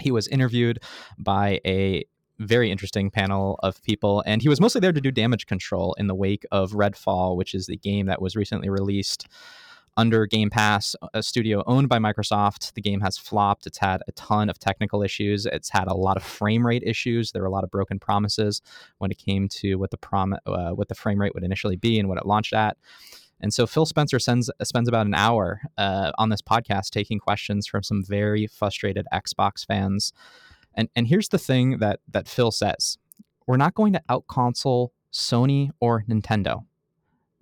He was interviewed by a very interesting panel of people, and he was mostly there to do damage control in the wake of Redfall, which is the game that was recently released under Game Pass, a studio owned by Microsoft. The game has flopped. It's had a ton of technical issues. It's had a lot of frame rate issues. There were a lot of broken promises when it came to what the prom uh, what the frame rate would initially be and what it launched at. And so Phil Spencer sends, spends about an hour uh, on this podcast taking questions from some very frustrated Xbox fans. And and here's the thing that that Phil says: We're not going to out console Sony or Nintendo.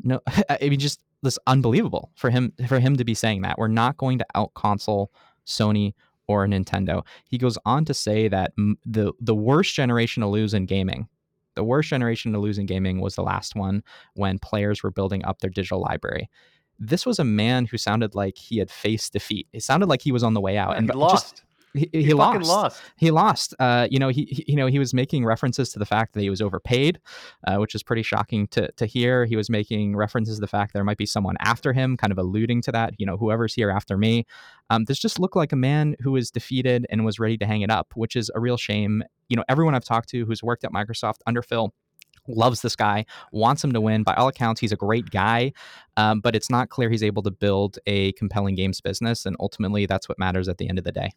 No, (laughs) I mean just this unbelievable for him for him to be saying that we're not going to out console Sony or Nintendo. He goes on to say that the the worst generation to lose in gaming, the worst generation to lose in gaming was the last one when players were building up their digital library. This was a man who sounded like he had faced defeat. It sounded like he was on the way out and he lost. just he, he, He lost. lost. He lost. Uh, you know, he, he you know he was making references to the fact that he was overpaid, uh, which is pretty shocking to to hear. He was making references to the fact there might be someone after him, kind of alluding to that. You know, whoever's here after me. Um, this just looked like a man who was defeated and was ready to hang it up, which is a real shame. You know, everyone I've talked to who's worked at Microsoft under Phil loves this guy, wants him to win. By all accounts, he's a great guy, um, but it's not clear he's able to build a compelling games business, and ultimately, that's what matters at the end of the day.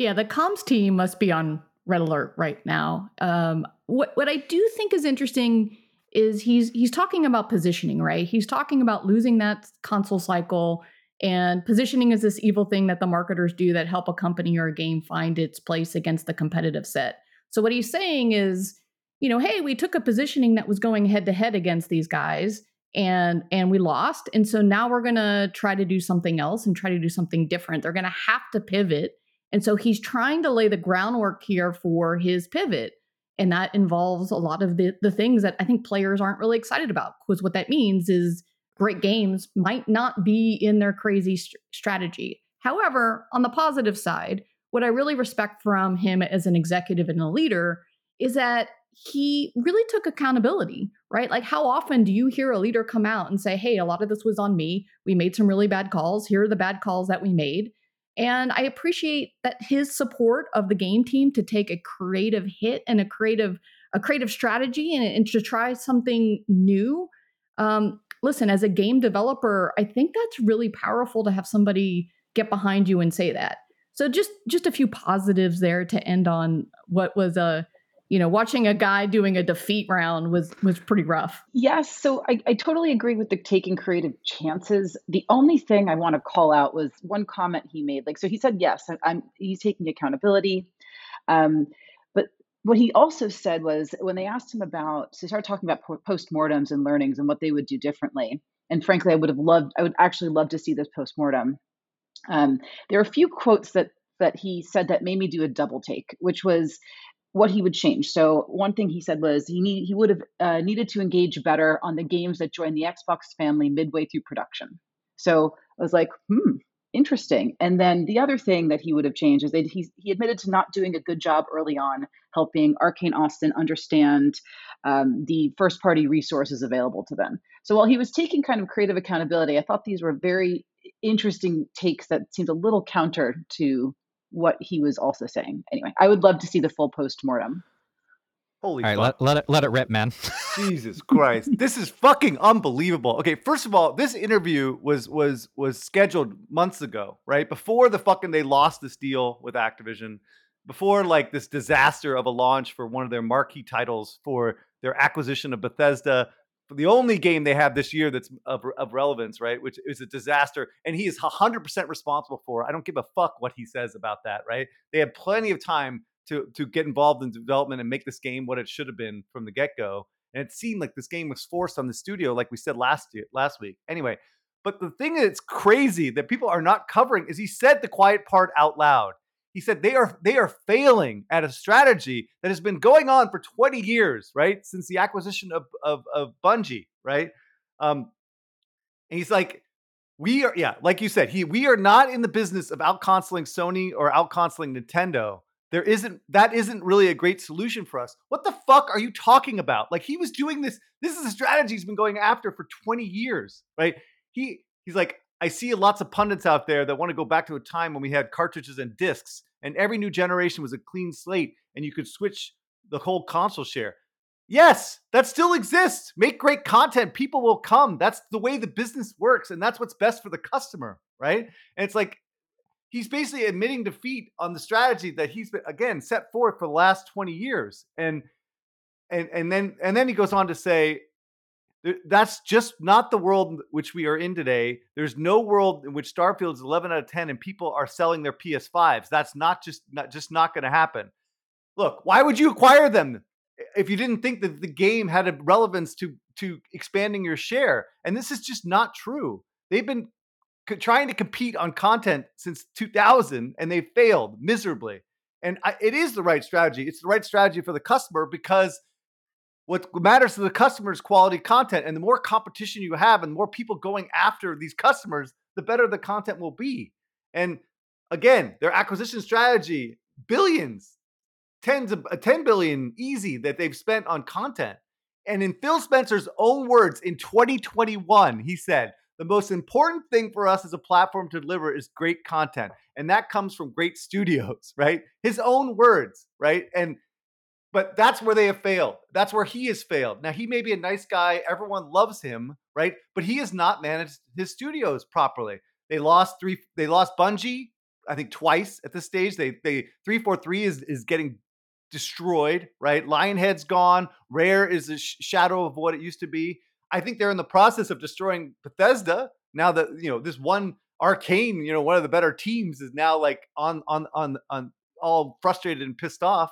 Yeah, the comms team must be on red alert right now. Um, what what I do think is interesting is he's he's talking about positioning, right? He's talking about losing that console cycle and positioning is this evil thing that the marketers do that help a company or a game find its place against the competitive set. So what he's saying is, you know, hey, we took a positioning that was going head to head against these guys and and we lost. And so now we're going to try to do something else and try to do something different. They're going to have to pivot and so he's trying to lay the groundwork here for his pivot. And that involves a lot of the, the things that I think players aren't really excited about. Because what that means is great games might not be in their crazy st- strategy. However, on the positive side, what I really respect from him as an executive and a leader is that he really took accountability, right? Like, how often do you hear a leader come out and say, Hey, a lot of this was on me. We made some really bad calls. Here are the bad calls that we made. And I appreciate that his support of the game team to take a creative hit and a creative a creative strategy and, and to try something new Um, listen, as a game developer, I think that's really powerful to have somebody get behind you and say that. So just just a few positives there to end on what was a you know watching a guy doing a defeat round was was pretty rough. Yes. So I, I totally agree with the taking creative chances. The only thing i want to call out was one comment he made. Like so he said yes i'm he's taking accountability. Um, but what he also said was when they asked him about so he started talking about postmortems and learnings and what they would do differently. And frankly i would have loved i would actually love to see this postmortem. Um, there are a few quotes that that he said that made me do a double take which was what he would change. So one thing he said was he need he would have uh, needed to engage better on the games that joined the Xbox family midway through production. So I was like, hmm, interesting. And then the other thing that he would have changed is that he he admitted to not doing a good job early on helping Arkane Austin understand um, the first party resources available to them. So while he was taking kind of creative accountability, I thought these were very interesting takes that seemed a little counter to what he was also saying. Anyway, I would love to see the full post mortem. Holy All right, let, let, it let it rip, man. (laughs) Jesus Christ. this is fucking unbelievable. Okay, first of all, this interview was was was scheduled months ago, right? Before the fucking they lost this deal with Activision, before like this disaster of a launch for one of their marquee titles for their acquisition of Bethesda, the only game they have this year that's of, of relevance, right? Which is a disaster, and he is 100% responsible for. I don't give a fuck what he says about that, right? They had plenty of time to to get involved in development and make this game what it should have been from the get go. And it seemed like this game was forced on the studio, like we said last year, last week. Anyway, but the thing that's crazy that people are not covering is he said the quiet part out loud. He said they are they are failing at a strategy that has been going on for 20 years, right? Since the acquisition of of, of Bungie, right? Um, and he's like, we are, yeah, like you said, he we are not in the business of outconsoling Sony or outconsoling Nintendo. There isn't that isn't really a great solution for us. What the fuck are you talking about? Like he was doing this. This is a strategy he's been going after for 20 years, right? He he's like, I see lots of pundits out there that want to go back to a time when we had cartridges and discs, and every new generation was a clean slate, and you could switch the whole console share. Yes, that still exists. Make great content, people will come. That's the way the business works, and that's what's best for the customer, right? And it's like he's basically admitting defeat on the strategy that he's been again set forth for the last 20 years. And and and then and then he goes on to say that's just not the world which we are in today. There's no world in which Starfield is 11 out of 10 and people are selling their PS5s. That's not just not just not going to happen. Look, why would you acquire them if you didn't think that the game had a relevance to to expanding your share? And this is just not true. They've been trying to compete on content since 2000 and they failed miserably. And I, it is the right strategy. It's the right strategy for the customer because what matters to the customer is quality content. And the more competition you have and more people going after these customers, the better the content will be. And again, their acquisition strategy, billions, tens of uh, 10 billion easy that they've spent on content. And in Phil Spencer's own words in 2021, he said, the most important thing for us as a platform to deliver is great content. And that comes from great studios, (laughs) right? His own words, right? And but that's where they have failed. That's where he has failed. Now he may be a nice guy, everyone loves him, right? But he has not managed his studios properly. They lost three. They lost Bungie, I think twice at this stage. They they three four three is is getting destroyed, right? Lionhead's gone. Rare is a sh- shadow of what it used to be. I think they're in the process of destroying Bethesda now that you know this one Arkane, you know, one of the better teams is now like on on on on all frustrated and pissed off.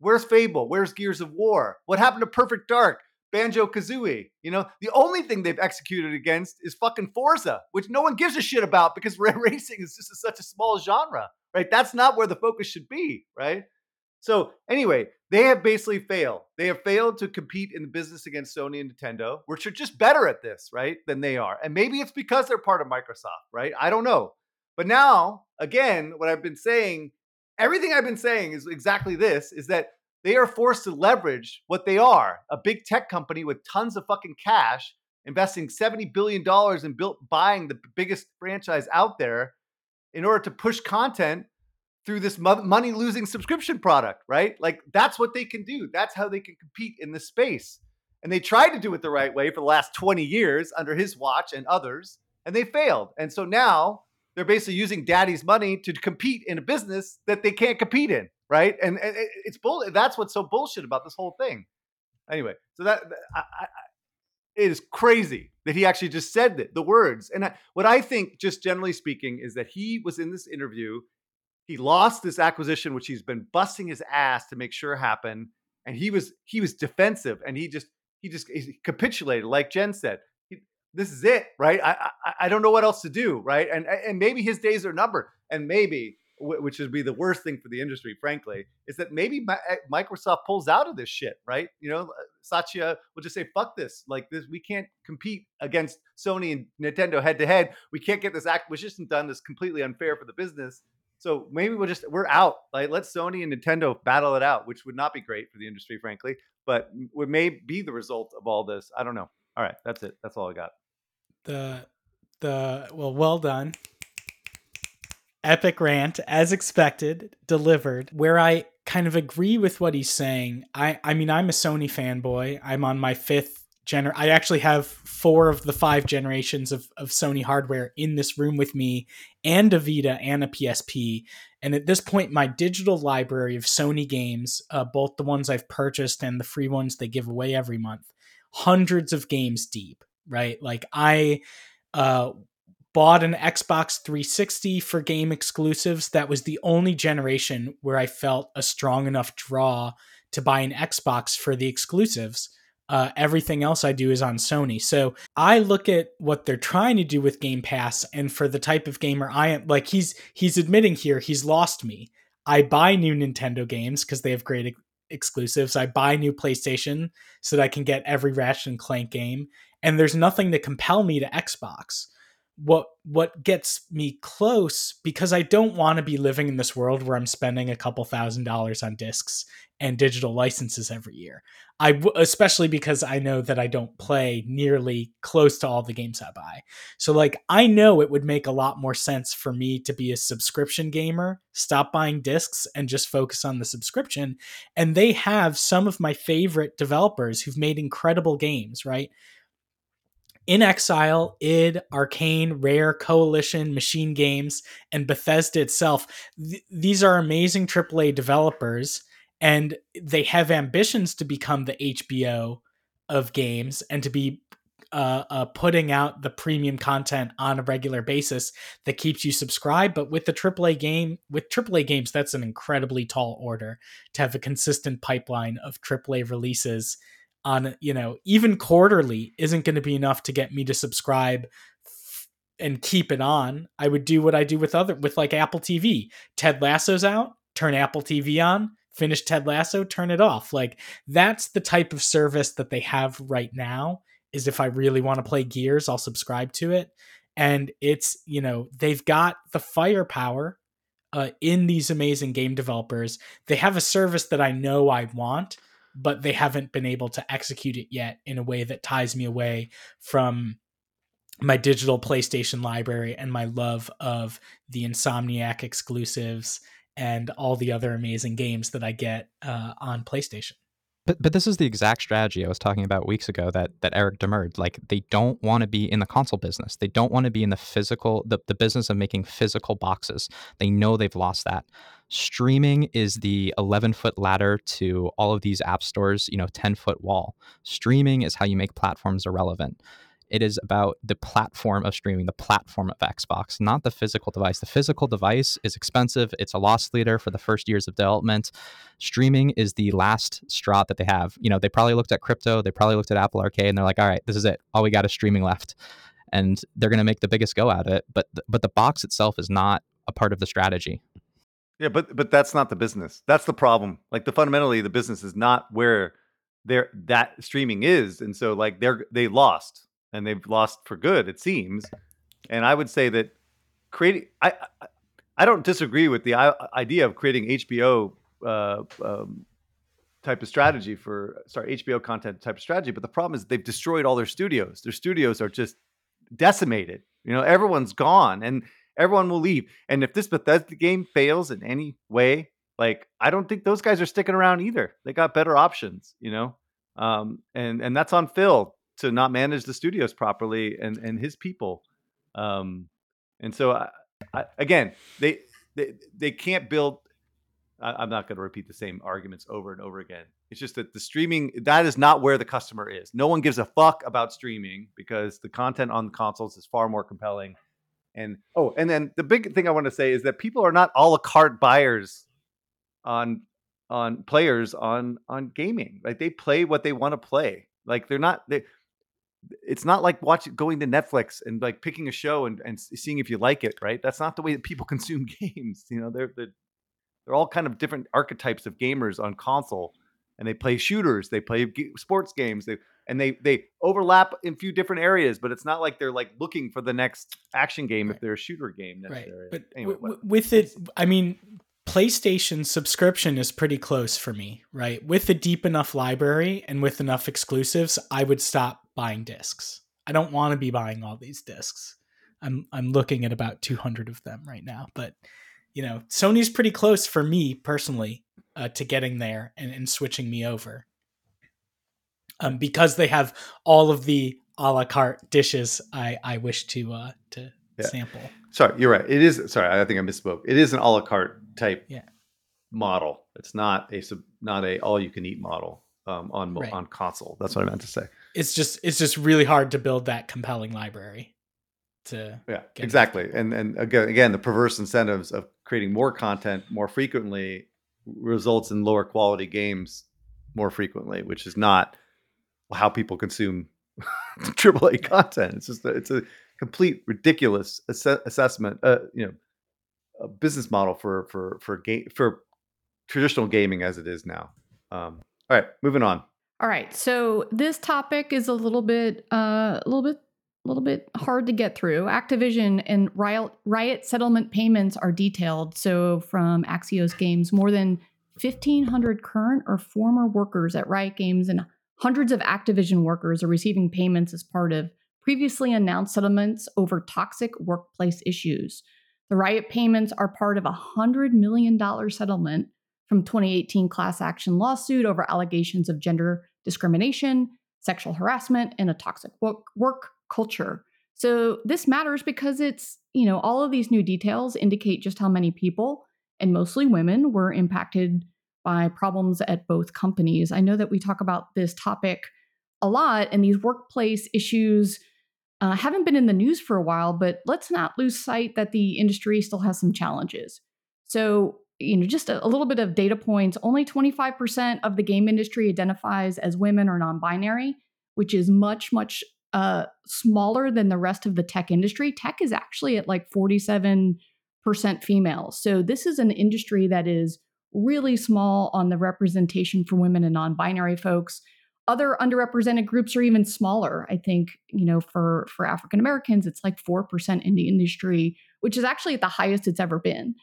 Where's Fable? Where's Gears of War? What happened to Perfect Dark? Banjo Kazooie. You know, the only thing they've executed against is fucking Forza, which no one gives a shit about because (laughs) racing is just a, such a small genre, right? That's not where the focus should be, right? So, anyway, they have basically failed. They have failed to compete in the business against Sony and Nintendo, which are just better at this, right, than they are. And maybe it's because they're part of Microsoft, right? I don't know. But now, again, what I've been saying everything I've been saying is exactly this is that they are forced to leverage what they are a big tech company with tons of fucking cash, investing $70 billion in built, buying the biggest franchise out there in order to push content through this money losing subscription product, right? Like that's what they can do. That's how they can compete in this space. And they tried to do it the right way for the last 20 years under his watch and others, and they failed. And so now they're basically using daddy's money to compete in a business that they can't compete in, right? And, it's bull. That's what's so bullshit about this whole thing. Anyway, so that I, I, it is crazy that he actually just said the, the words. And I, what I think, just generally speaking, is that he was in this interview. He lost this acquisition, which he's been busting his ass to make sure happen, and he was he was defensive, and he just he just he capitulated, like Jen said. This is it, right? I, I I don't know what else to do, right? And and maybe his days are numbered, and maybe which would be the worst thing for the industry, frankly, is that maybe eh, Microsoft pulls out of this shit, right? You know, Satya will just say, "Fuck this! Like this, we can't compete against Sony and Nintendo head to head. We can't get this acquisition done. That's completely unfair for the business." So maybe we'll just we're out. Like let Sony and Nintendo battle it out, which would not be great for the industry, frankly, but would may be the result of all this. I don't know. All right, that's it. That's all I got. The the well, well done. Epic rant as expected delivered. Where i kind of agree with what he's saying i i mean i'm a sony fanboy. I'm on my fifth gener i actually have four of the five generations of, of sony hardware in this room with me and a vita and a psp and at this point my digital library of sony games uh, both the ones i've purchased and the free ones they give away every month hundreds of games deep right like i uh, bought an Xbox 360 for game exclusives. That was the only generation where I felt a strong enough draw to buy an Xbox for the exclusives. Uh, everything else I do is on Sony. So I look at what they're trying to do with Game Pass, and for the type of gamer I am, like he's he's admitting here he's lost me. I buy new Nintendo games because they have great ex- exclusives. I buy new PlayStation so that I can get every Ratchet and Clank game, and there's nothing to compel me to Xbox what what gets me close because I don't want to be living in this world where I'm spending a couple thousand dollars on discs and digital licenses every year. I especially because I know that I don't play nearly close to all the games I buy. So like I know it would make a lot more sense for me to be a subscription gamer, stop buying discs and just focus on the subscription. And they have some of my favorite developers who've made incredible games, right? inXile, id, Arkane, Rare, Coalition, Machine Games, and Bethesda itself. Th- these are amazing AAA developers, and they have ambitions to become the HBO of games and to be uh, uh, putting out the premium content on a regular basis that keeps you subscribed. But with the AAA game, with AAA games, that's an incredibly tall order to have a consistent pipeline of AAA releases on you know even quarterly isn't going to be enough to get me to subscribe and keep it on. I would do what i do with other with like apple tv ted lasso's out turn apple tv on finish ted lasso turn it off. Like that's the type of service that they have right now is if i really want to play gears i'll subscribe to it. And it's you know they've got the firepower uh, in these amazing game developers. They have a service that i know i want but they haven't been able to execute it yet in a way that ties me away from my digital PlayStation library and my love of the Insomniac exclusives and all the other amazing games that I get uh, on PlayStation. But but this is the exact strategy I was talking about weeks ago that that Eric demurred. Like they don't want to be in the console business. They don't want to be in the physical the, the business of making physical boxes. They know they've lost that. Streaming is the 11 foot ladder to all of these app stores, you know, 10 foot wall. Streaming is how you make platforms irrelevant. It is about the platform of streaming, the platform of Xbox, not the physical device. The physical device is expensive. It's a loss leader for the first years of development. Streaming is the last straw that they have. You know, they probably looked at crypto, they probably looked at Apple Arcade, and they're like, all right, this is it. All we got is streaming left. And they're going to make the biggest go of it. But, but the box itself is not a part of the strategy. Yeah, but but that's not the business. That's the problem. Like the fundamentally, the business is not where there that streaming is, and so like they're they lost and they've lost for good, it seems. And I would say that creating, I, I, don't disagree with the idea of creating HBO uh, um, type of strategy for sorry HBO content type of strategy, but the problem is they've destroyed all their studios. Their studios are just decimated. You know, everyone's gone, and everyone will leave. And if this Bethesda game fails in any way, like I don't think those guys are sticking around either. They got better options. You know, um, and and that's on Phil to not manage the studios properly and and his people. Um, and so, I, I, again, they, they they can't build. I, am not going to repeat the same arguments over and over again. It's just that the streaming that is not where the customer is. No one gives a fuck about streaming because the content on the consoles is far more compelling. And oh, and then the big thing I want to say is that people are not all a la carte buyers on on players on on gaming. Like they play what they want to play. Like they're not they it's not like watching going to Netflix and like picking a show and, and seeing if you like it, right? That's not the way that people (laughs) consume games. You know, they're they're, they're all kind of different archetypes of gamers on console, and they play shooters, they play g- sports games, they and they they overlap in a few different areas, but it's not like they're like looking for the next action game right. if they're a shooter game necessarily. Right. But anyway, w- with it, I mean, PlayStation subscription is pretty close for me, right? With a deep enough library and with enough exclusives, I would stop buying discs. I don't want to be buying all these discs. I'm I'm looking at about 200 of them right now, but you know, Sony's pretty close for me personally uh, to getting there and, and switching me over. Um, because they have all of the a la carte dishes I, I wish to uh, to yeah. sample. Sorry, you're right. It is sorry, I think I misspoke. It is an a la carte type yeah. model. It's not a sub, not a all you can eat model um, on right. on console. That's what I meant to say. It's just it's just really hard to build that compelling library. To yeah, exactly. It. And and again again the perverse incentives of creating more content more frequently results in lower quality games more frequently, which is not how people consume (laughs) AAA content. It's just a, it's a complete ridiculous ass- assessment. Uh, you know, a business model for for for game for traditional gaming as it is now. Um, all right, moving on. All right, so this topic is a little bit uh, a little bit a little bit hard to get through. Activision and Riot, Riot settlement payments are detailed. So from Axios Games, more than 1,500 current or former workers at Riot Games and hundreds of Activision workers are receiving payments as part of previously announced settlements over toxic workplace issues. The Riot payments are part of a $100 million settlement from 2018 class action lawsuit over allegations of gender discrimination, sexual harassment, and a toxic work, work culture. So this matters because it's, you know, all of these new details indicate just how many people, and mostly women, were impacted by problems at both companies. I know that we talk about this topic a lot, and these workplace issues uh, haven't been in the news for a while, but let's not lose sight that the industry still has some challenges. So, you know, just a, a little bit of data points only 25% of the game industry identifies as women or non binary, which is much, much uh, smaller than the rest of the tech industry. Tech is actually at like 47% female. So, this is an industry that is really small on the representation for women and non binary folks other underrepresented groups are even smaller i think you know for for african americans it's like 4% in the industry which is actually at the highest it's ever been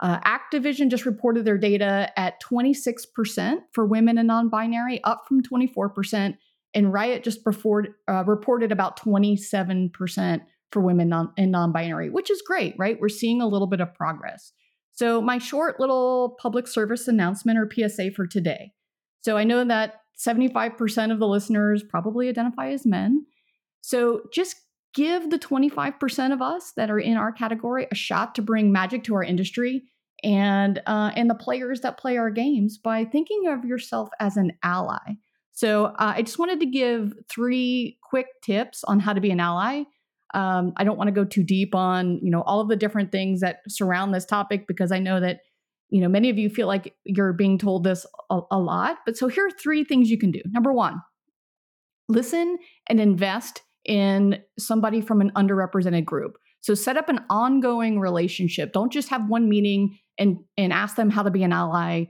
uh, activision just reported their data at 26% for women and non-binary up from 24% and riot just uh, reported about 27% for women non- and non-binary which is great right? We're seeing a little bit of progress. So my short little public service announcement or psa for today. So i know that 75% of the listeners probably identify as men. So just give the 25% of us that are in our category a shot to bring magic to our industry and uh, and the players that play our games by thinking of yourself as an ally. So uh, I just wanted to give three quick tips on how to be an ally. Um, I don't want to go too deep on you know all of the different things that surround this topic because I know that you know, many of you feel like you're being told this a, a lot. But so here are three things you can do. Number one, listen and invest in somebody from an underrepresented group. So set up an ongoing relationship. Don't just have one meeting and and ask them how to be an ally.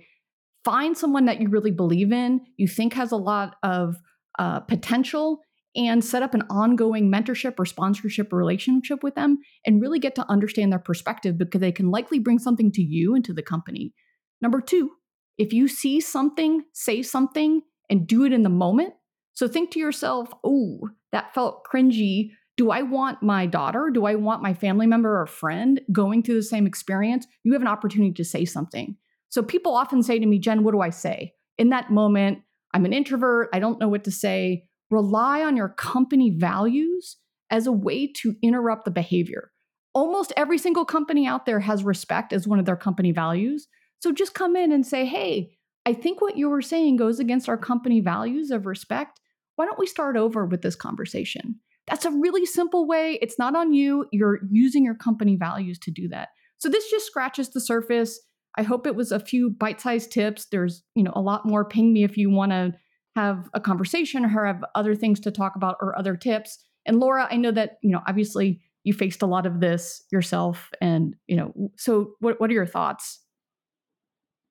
Find someone that you really believe in, you think has a lot of uh, potential, and set up an ongoing mentorship or sponsorship relationship with them and really get to understand their perspective because they can likely bring something to you and to the company. Number two, if you see something, say something and do it in the moment. So think to yourself, oh, that felt cringy. Do I want my daughter? Do I want my family member or friend going through the same experience? You have an opportunity to say something. So people often say to me, Jen, what do I say? In that moment, I'm an introvert. I don't know what to say. Rely on your company values as a way to interrupt the behavior. Almost every single company out there has respect as one of their company values. So just come in and say, hey, I think what you were saying goes against our company values of respect. Why don't we start over with this conversation? That's a really simple way. It's not on you. You're using your company values to do that. So this just scratches the surface. I hope it was a few bite-sized tips. There's, you know, a lot more. Ping me if you want to have a conversation or have other things to talk about or other tips. And Laura, I know that, you know, obviously you faced a lot of this yourself and, you know, so what what are your thoughts?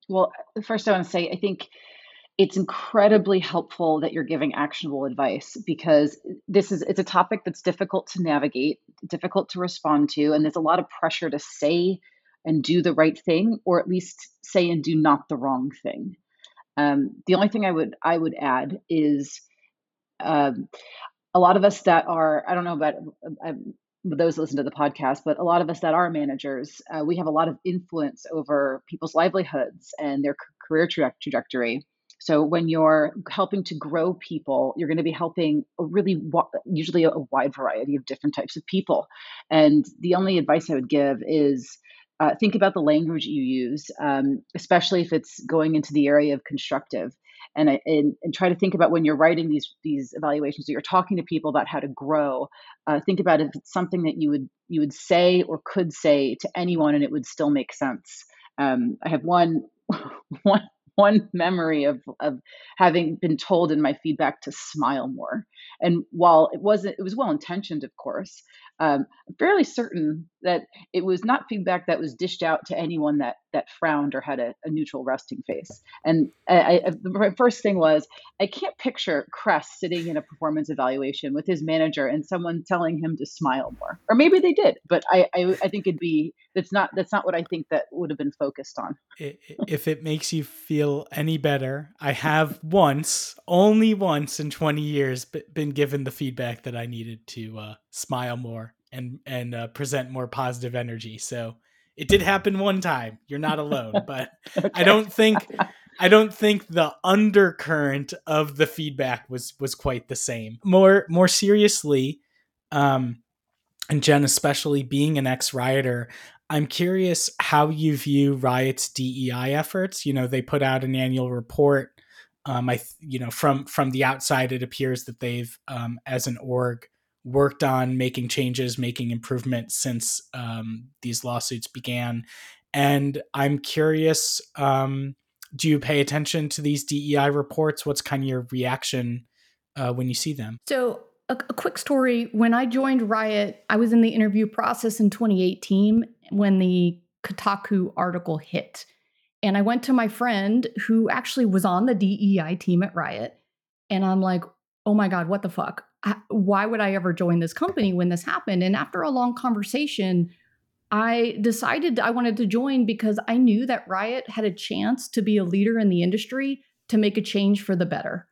Well, uh, first I want to say I think it's incredibly helpful that you're giving actionable advice because this is it's a topic that's difficult to navigate, difficult to respond to, and there's a lot of pressure to say and do the right thing, or at least say and do not the wrong thing. Um, the only thing I would I would add is um, a lot of us that are I don't know about those that listen to the podcast, but a lot of us that are managers, uh, we have a lot of influence over people's livelihoods and their career tra- trajectory. So when you're helping to grow people, you're going to be helping a really usually a wide variety of different types of people. And the only advice I would give is uh, think about the language you use, um, especially if it's going into the area of constructive. And, and, and try to think about when you're writing these these evaluations, or you're talking to people about how to grow. Uh, think about if it's something that you would you would say or could say to anyone, and it would still make sense. Um, I have one (laughs) one (laughs) one memory of of having been told in my feedback to smile more. And while it wasn't, it was well intentioned, of course. Um, I'm fairly certain that it was not feedback that was dished out to anyone that that frowned or had a, a neutral resting face. And I, I, the first thing was I can't picture Kress sitting in a performance evaluation with his manager and someone telling him to smile more. Or maybe they did, but I, I, I think it'd be that's not that's not what I think that would have been focused on. if it makes you feel any better, I have once, only once in 20 years, been given the feedback that I needed to uh, smile more and and uh, present more positive energy. So it did happen one time. You're not alone, (laughs) but okay. I don't think I don't think the undercurrent of the feedback was was quite the same. More more seriously, um, and Jen, especially being an ex rioter, I'm curious how you view Riot's DEI efforts. You know, they put out an annual report. Um, I, you know, from from the outside, it appears that they've, um, as an org, worked on making changes, making improvements since um, these lawsuits began. And I'm curious, um, do you pay attention to these DEI reports? What's kind of your reaction uh, when you see them? So, a, a, quick story when I joined Riot, I was in the interview process in 2018 when the Kotaku article hit. And I went to my friend who actually was on the DEI team at Riot. And I'm like, oh my God, what the fuck? Why would I ever join this company when this happened? And after a long conversation, I decided I wanted to join because I knew that Riot had a chance to be a leader in the industry to make a change for the better.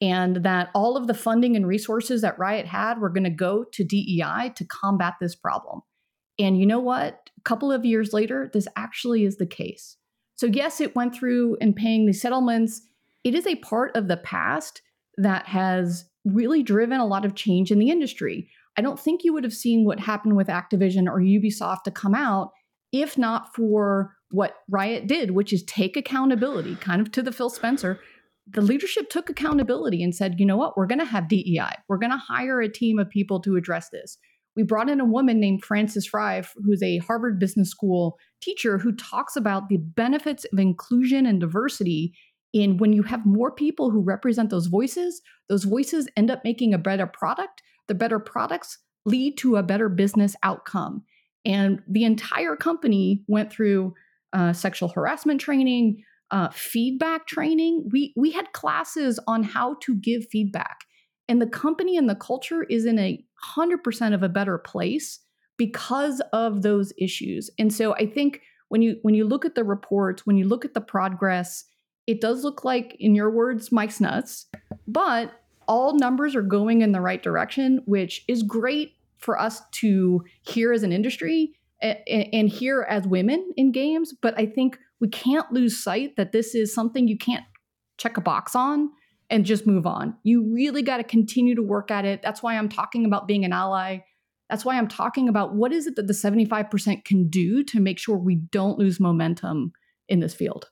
And that all of the funding and resources that Riot had were going to go to DEI to combat this problem. And you know what? A couple of years later, this actually is the case. So, yes, it went through and paying the settlements. It is a part of the past that has really driven a lot of change in the industry. I don't think you would have seen what happened with Activision or Ubisoft to come out if not for what Riot did, which is take accountability, kind of to the Phil Spencer. The leadership took accountability and said, you know what, we're going to have DEI. We're going to hire a team of people to address this. We brought in a woman named Frances Frei, who's a Harvard Business School teacher who talks about the benefits of inclusion and diversity in when you have more people who represent those voices, those voices end up making a better product. The better products lead to a better business outcome. And the entire company went through uh, sexual harassment training, uh, feedback training. We we had classes on how to give feedback, and the company and the culture is in a hundred percent of a better place because of those issues. And so I think when you when you look at the reports, when you look at the progress, it does look like, in your words, Mike's nuts, but all numbers are going in the right direction, which is great for us to hear as an industry and hear as women in games. But I think we can't lose sight that this is something you can't check a box on. and just move on. You really got to continue to work at it. That's why I'm talking about being an ally. That's why I'm talking about what is it that the 75% can do to make sure we don't lose momentum in this field.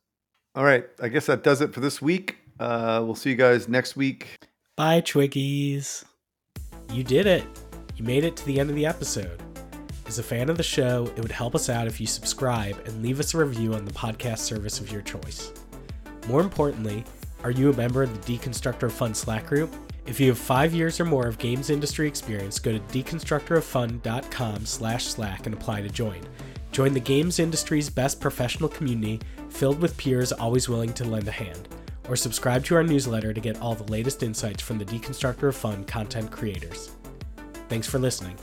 All right. I guess that does it for this week. Uh, we'll see you guys next week. Bye, Twiggies. You did it. You made it to the end of the episode. As a fan of the show, it would help us out if you subscribe and leave us a review on the podcast service of your choice. More importantly, are you a member of the Deconstructor of Fun Slack group? If you have five years or more of games industry experience, go to deconstructoroffun.com slash slack and apply to join. Join the games industry's best professional community filled with peers always willing to lend a hand. Or subscribe to our newsletter to get all the latest insights from the Deconstructor of Fun content creators. Thanks for listening.